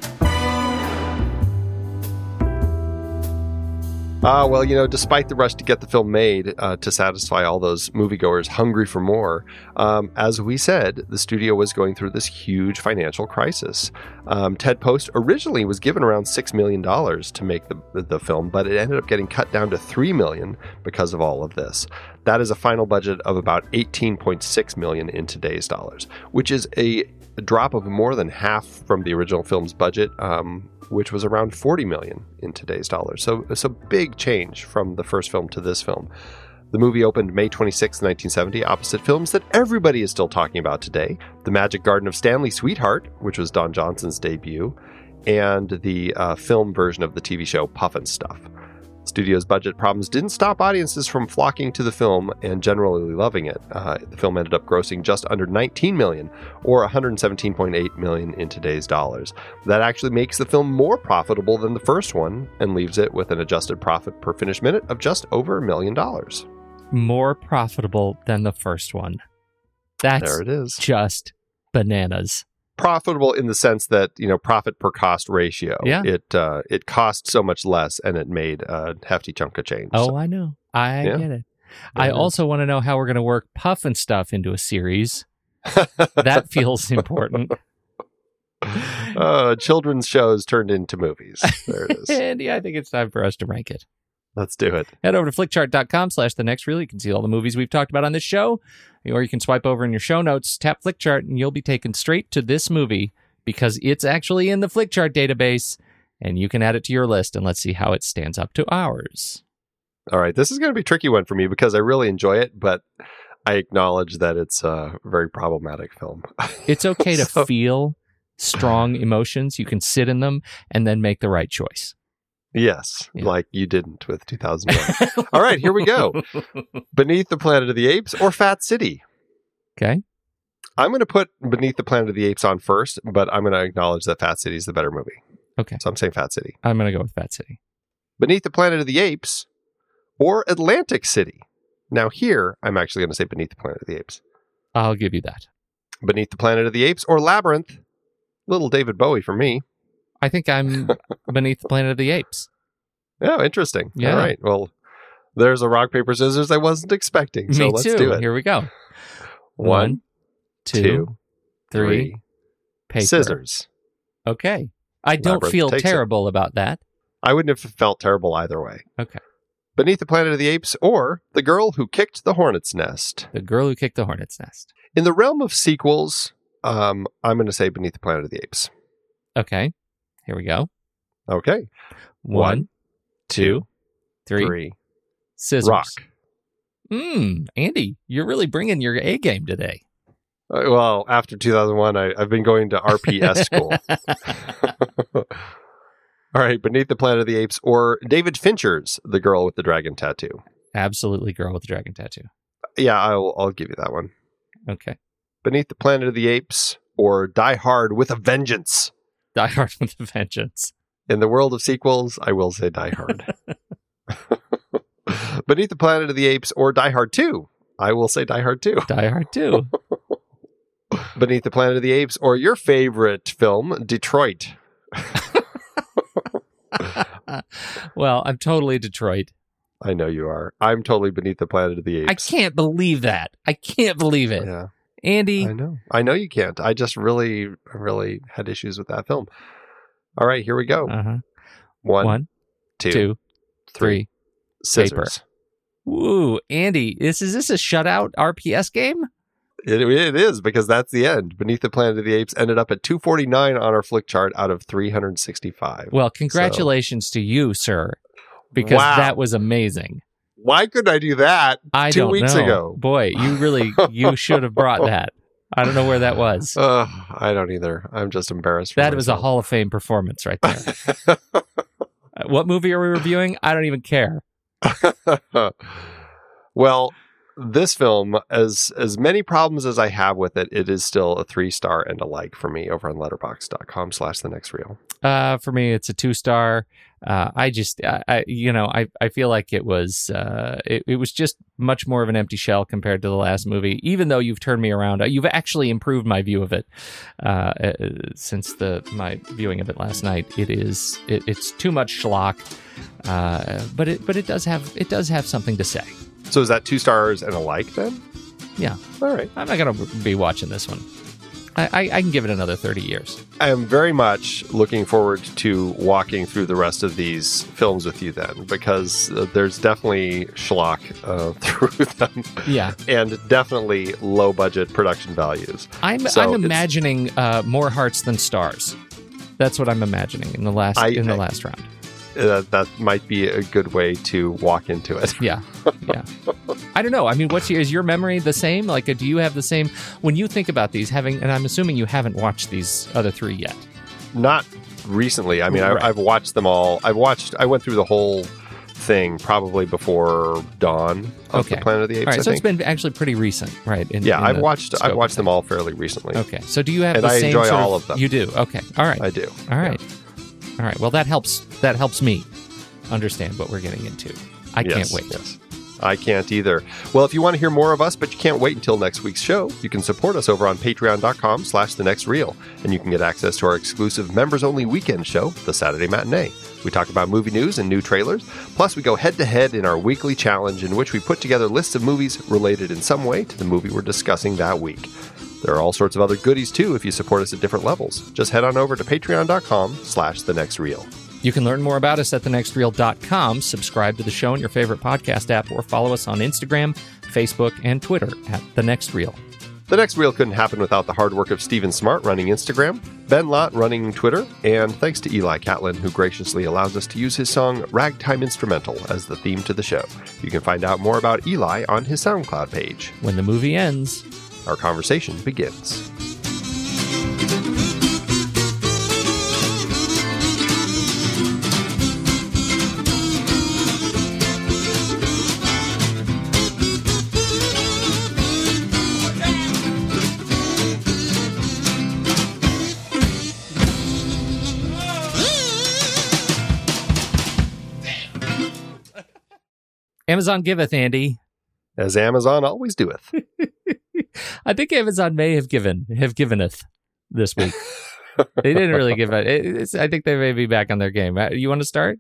S2: Uh, well, you know, despite the rush to get the film made uh, to satisfy all those moviegoers hungry for more, um, as we said, the studio was going through this huge financial crisis. Um, Ted Post originally was given around $6 million to make the, the film, but it ended up getting cut down to 3 million because of all of this. That is a final budget of about 18.6 million in today's dollars, which is a drop of more than half from the original film's budget, um, which was around 40 million in today's dollars. So a big change from the first film to this film. The movie opened May 26, 1970, opposite films that everybody is still talking about today The Magic Garden of Stanley Sweetheart, which was Don Johnson's debut, and the uh, film version of the TV show Pufnstuf. Studio's budget problems didn't stop audiences from flocking to the film and generally loving it. Uh, the film ended up grossing just under 19 million, or 117.8 million in today's dollars. That actually makes the film more profitable than the first one and leaves it with an adjusted profit per finished minute of just over a million dollars.
S1: More profitable than the first one. That's
S2: There it is.
S1: just bananas.
S2: Profitable in the sense that you know profit per cost ratio.
S1: Yeah.
S2: It uh, it cost so much less and it made a hefty chunk of change.
S1: Oh,
S2: So,
S1: I know. I
S2: Yeah.
S1: get it. I
S2: it is.
S1: also want to know how we're going to work Pufnstuf into a series. That feels important.
S2: uh, children's shows turned into movies. There it is.
S1: and yeah, I think it's time for us to rank it.
S2: Let's do it.
S1: Head over to flickchart.com slash the next reel. You can see all the movies we've talked about on this show. Or you can swipe over in your show notes, tap Flickchart, and you'll be taken straight to this movie because it's actually in the Flickchart database. And you can add it to your list and let's see how it stands up to ours.
S2: All right, this is going to be a tricky one for me because I really enjoy it, but I acknowledge that it's a very problematic film.
S1: It's okay to
S2: So-
S1: feel strong emotions. You can sit in them and then make the right choice.
S2: Yes,
S1: Yeah.
S2: like you didn't with 2001. All right, here we go. Beneath the Planet of the Apes or Fat City?
S1: Okay.
S2: I'm going to put Beneath the Planet of the Apes on first, but I'm going to acknowledge that Fat City is the better movie.
S1: Okay.
S2: So I'm saying Fat City.
S1: I'm going to go with Fat City.
S2: Beneath the Planet of the Apes or Atlantic City? Now, here, I'm actually going to say Beneath the Planet of the Apes.
S1: I'll give you that.
S2: Beneath the Planet of the Apes or Labyrinth? Little David Bowie for me.
S1: I think I'm beneath the Planet of the Apes.
S2: Oh, interesting.
S1: Yeah.
S2: All right. Well, there's a rock, paper, scissors I wasn't expecting. So
S1: Me
S2: let's
S1: too.
S2: do it.
S1: Here we go.
S2: One,
S1: two,
S2: two,
S1: three.
S2: three.
S1: Paper.
S2: Scissors.
S1: Okay. I don't
S2: Labyrinth
S1: feel
S2: takes it.
S1: terrible about that.
S2: I wouldn't have felt terrible either way.
S1: Okay.
S2: Beneath the Planet of the Apes or The Girl Who Kicked the Hornet's Nest.
S1: The girl who kicked the hornet's nest.
S2: In the realm of sequels, um, I'm going to say Beneath the Planet of the Apes.
S1: Okay. Here we go.
S2: Okay.
S1: One, two, three.
S2: Three.
S1: Scissors.
S2: Rock.
S1: Hmm. Andy, you're really bringing your A game today.
S2: Uh, well, after 2001, I, I've been going to RPS school. All right, Beneath the Planet of the Apes or David Fincher's The Girl with the Dragon Tattoo.
S1: Absolutely, girl with the dragon tattoo.
S2: Yeah, I'll, I'll give you that one.
S1: Okay.
S2: Beneath the Planet of the Apes or Die Hard with a Vengeance.
S1: Die Hard with a Vengeance.
S2: In the world of sequels, I will say Die Hard. Beneath the Planet of the Apes or Die Hard 2. I will say Die Hard 2.
S1: Die Hard 2.
S2: Beneath the Planet of the Apes or your favorite film, Detroit.
S1: well, I'm totally Detroit.
S2: I know you are. I'm totally Beneath the Planet of the apes.
S1: I can't believe that. I can't believe it.
S2: Yeah,
S1: Andy,
S2: I know. I know you can't. I just really, really had issues with that film. All right, here we go.
S1: uh-huh.
S2: One,
S1: one,
S2: two,
S1: two, three.
S2: Scissors.
S1: Woo, Andy, this is this a shutout RPS game?
S2: It, it is because that's the end. Beneath the Planet of the Apes ended up at 249 on our flick chart out of 365.
S1: Well, congratulations to you, sir, because
S2: Wow.
S1: that was amazing.
S2: Why couldn't I do that?
S1: I
S2: Two
S1: don't
S2: weeks
S1: know.
S2: ago.
S1: Boy, you really you should have brought that. I don't know where that was.
S2: Uh, I don't either. I'm just embarrassed.
S1: That was a. Hall of Fame performance right there. Uh, what movie are we reviewing? I don't even care.
S2: well, this film, as as many problems as I have with it, it is still a three star and a like for me over on letterboxd.com slash the next reel.
S1: Uh, for me, it's a two star. Uh, I just, I, I, you know, I, I feel like it was, uh, it, it was just much more of an empty shell compared to the last movie. Even though you've turned me around, Uh, you've actually improved my view of it uh, uh, since the my viewing of it last night. It is, it, it's too much schlock, uh, but it, but it does have, it does have something to say.
S2: So is that two stars and a like then?
S1: Yeah.
S2: All right.
S1: I'm not gonna be watching this one. I, I, can give it another thirty years.
S2: I am very much looking forward to walking through the rest of these films with you then, because uh, there's definitely schlock uh, through them,
S1: Yeah,
S2: and definitely low budget production values.
S1: I'm
S2: So
S1: I'm imagining uh, more hearts than stars. That's what I'm imagining in the last
S2: I-
S1: in the
S2: I-
S1: last round.
S2: Uh, that might be a good way to walk into it.
S1: Yeah, yeah. I don't know. I mean, what's your, is your memory the same? Like, do you have the same when you think about these? Having, and I'm assuming you haven't watched these other three yet.
S2: Not recently. I mean,
S1: Right.
S2: I, I've watched them all. I've watched. I went through the whole thing probably before Dawn of
S1: Okay.
S2: the Planet of the Apes.
S1: All right,
S2: I
S1: so it's been actually pretty recent, right? in-
S2: yeah,
S1: in
S2: I've watched. I've watched them all fairly recently.
S1: Okay, so do you have
S2: And
S1: the
S2: I
S1: same
S2: enjoy
S1: sort
S2: all of them.
S1: You do. Okay. All right.
S2: I do.
S1: All right. All right. Well, that helps. That helps me understand what we're getting into. I
S2: Yes,
S1: can't wait.
S2: Yes. I can't either. Well, if you want to hear more of us, but you can't wait until next week's show, you can support us over on patreon.com slash the next reel, and you can get access to our exclusive members-only weekend show, The Saturday Matinee. We talk about movie news and new trailers, plus we go head-to-head in our weekly challenge in which we put together lists of movies related in some way to the movie we're discussing that week. There are all sorts of other goodies too if you support us at different levels. Just head on over to patreon.com slash the next reel.
S1: You can learn more about us at thenextreel.com, subscribe to the show in your favorite podcast app, or follow us on Instagram, Facebook, and Twitter at The Next Reel.
S2: The next reel couldn't happen without the hard work of Steven Smart running Instagram, Ben Lott running Twitter, and thanks to Eli Catlin, who graciously allows us to use his song Ragtime Instrumental as the theme to the show. You can find out more about Eli on his SoundCloud page.
S1: When the movie ends,
S2: Our conversation begins.
S1: Amazon giveth, Andy.
S2: As Amazon always doeth.
S1: I think Amazon may have given have giveneth this week. they didn't really give it. It's, I think they may be back on their game. Uh, You want to start?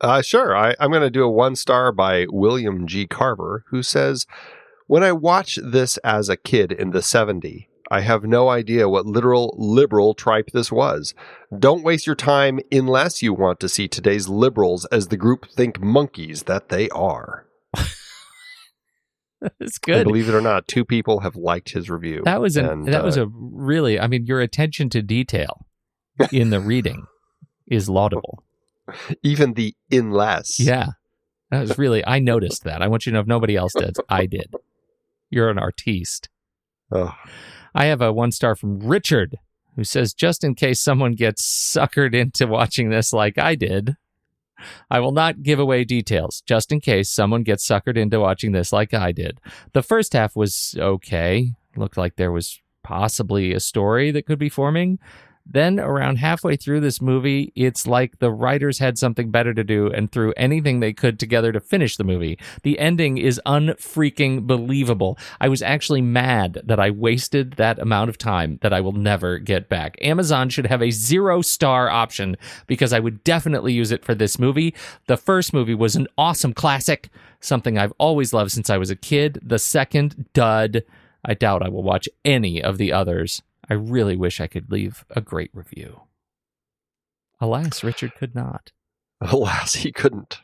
S2: Uh, sure. I, I'm going to do a one star by William G. Carver, who says, When I watched this as a kid in the 70s, I have no idea what literal liberal tripe this was. Don't waste your time unless you want to see today's liberals as the group think monkeys that they are. And
S1: good.
S2: believe it or not, two people have liked his review.
S1: That was an,
S2: And,
S1: that was
S2: uh,
S1: a really. I mean, your attention to detail in the reading is laudable.
S2: even the unless.
S1: Yeah, that was really. I noticed that. I want you to know if nobody else did, I did. You're an artiste.
S2: Oh,
S1: I have a one star from Richard who says, just in case someone gets suckered into watching this like I did, I will not give away details, just in case someone gets suckered into watching this like I did. The first half was okay. Looked like there was possibly a story that could be forming. Then, around halfway through this movie, it's like the writers had something better to do and threw anything they could together to finish the movie. The ending is unfreaking believable. I was actually mad that I wasted that amount of time that I will never get back. Amazon should have a zero star option because I would definitely use it for this movie. The first movie was an awesome classic, something I've always loved since I was a kid. The second, dud. I doubt I will watch any of the others. I really wish I could leave a great review. Alas, Richard could not.
S2: alas, he couldn't.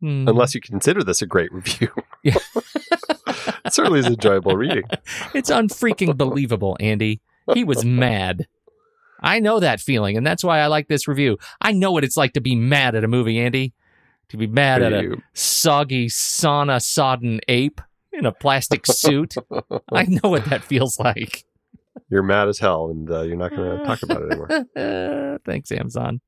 S1: Hmm.
S2: Unless you consider this a great review.
S1: Yeah.
S2: it certainly is enjoyable reading.
S1: it's unfreaking believable, Andy. He was mad. I know that feeling, and that's why I like this review. I know what it's like to be mad at a movie, Andy. To be mad at a soggy, sauna sodden ape in a plastic suit. I know what that feels like.
S2: You're mad as hell, and uh, you're not going to talk about it anymore.
S1: Thanks, Amazon.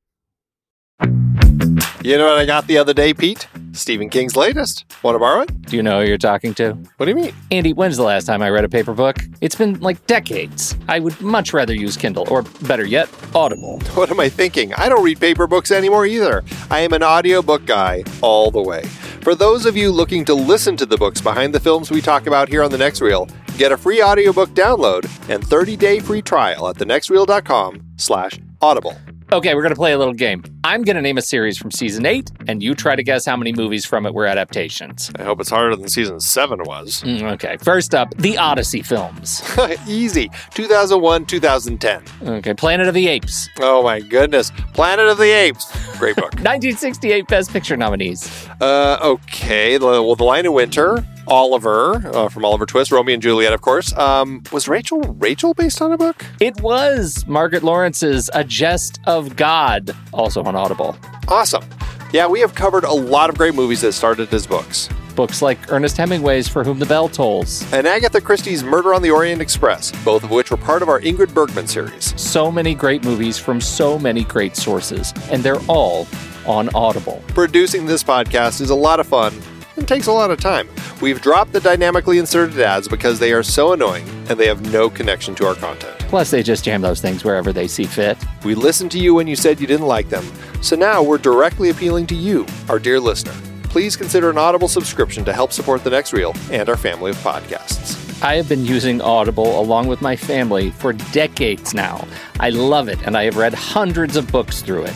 S2: You know what I got the other day, Pete? Stephen King's latest. Want to borrow it?
S1: Do you know who you're talking to?
S2: What do you mean?
S1: Andy, when's the last time I read a paper book? It's been like decades. I would much rather use Kindle, or better yet, Audible.
S2: What am I thinking? I don't read paper books anymore either. I am an audiobook guy all the way. For those of you looking to listen to the books behind the films we talk about here on The Next Reel, get a free audiobook download and 30-day free trial at thenextreel.com slash audible.
S1: Okay, we're going to play a little game. I'm going to name a series from season 8, and you try to guess how many movies from it were adaptations.
S2: I hope it's harder than season 7 was.
S1: Mm, Okay, first up, the Odyssey films.
S2: Easy. 2001, 2010.
S1: Okay, Planet of the Apes.
S2: Oh my goodness. Planet of the Apes. Great book.
S1: 1968 Best Picture nominees.
S2: uh, okay. Well, The Lion in Winter. Oliver uh, from Oliver Twist. Romeo and Juliet, of course. Um, was Rachel Rachel based on a book?
S1: It was Margaret Laurence's A Jest of God, also on Audible.
S2: Awesome. Yeah, we have covered a lot of great movies that started as books.
S1: Books like Ernest Hemingway's For Whom the Bell Tolls.
S2: And Agatha Christie's Murder on the Orient Express, both of which were part of our Ingrid Bergman series.
S1: So many great movies from so many great sources, and they're all on Audible.
S2: Producing this podcast is a lot of fun and takes a lot of time. We've dropped the dynamically inserted ads because they are so annoying and they have no connection to our content.
S1: Plus, they just jam those things wherever they see fit.
S2: We listened to you when you said you didn't like them, so now we're directly appealing to you, our dear listener. Please consider an Audible subscription to help support the next reel and our family of podcasts.
S1: I have been using Audible along with my family for decades now. I love it, and I have read hundreds of books through it.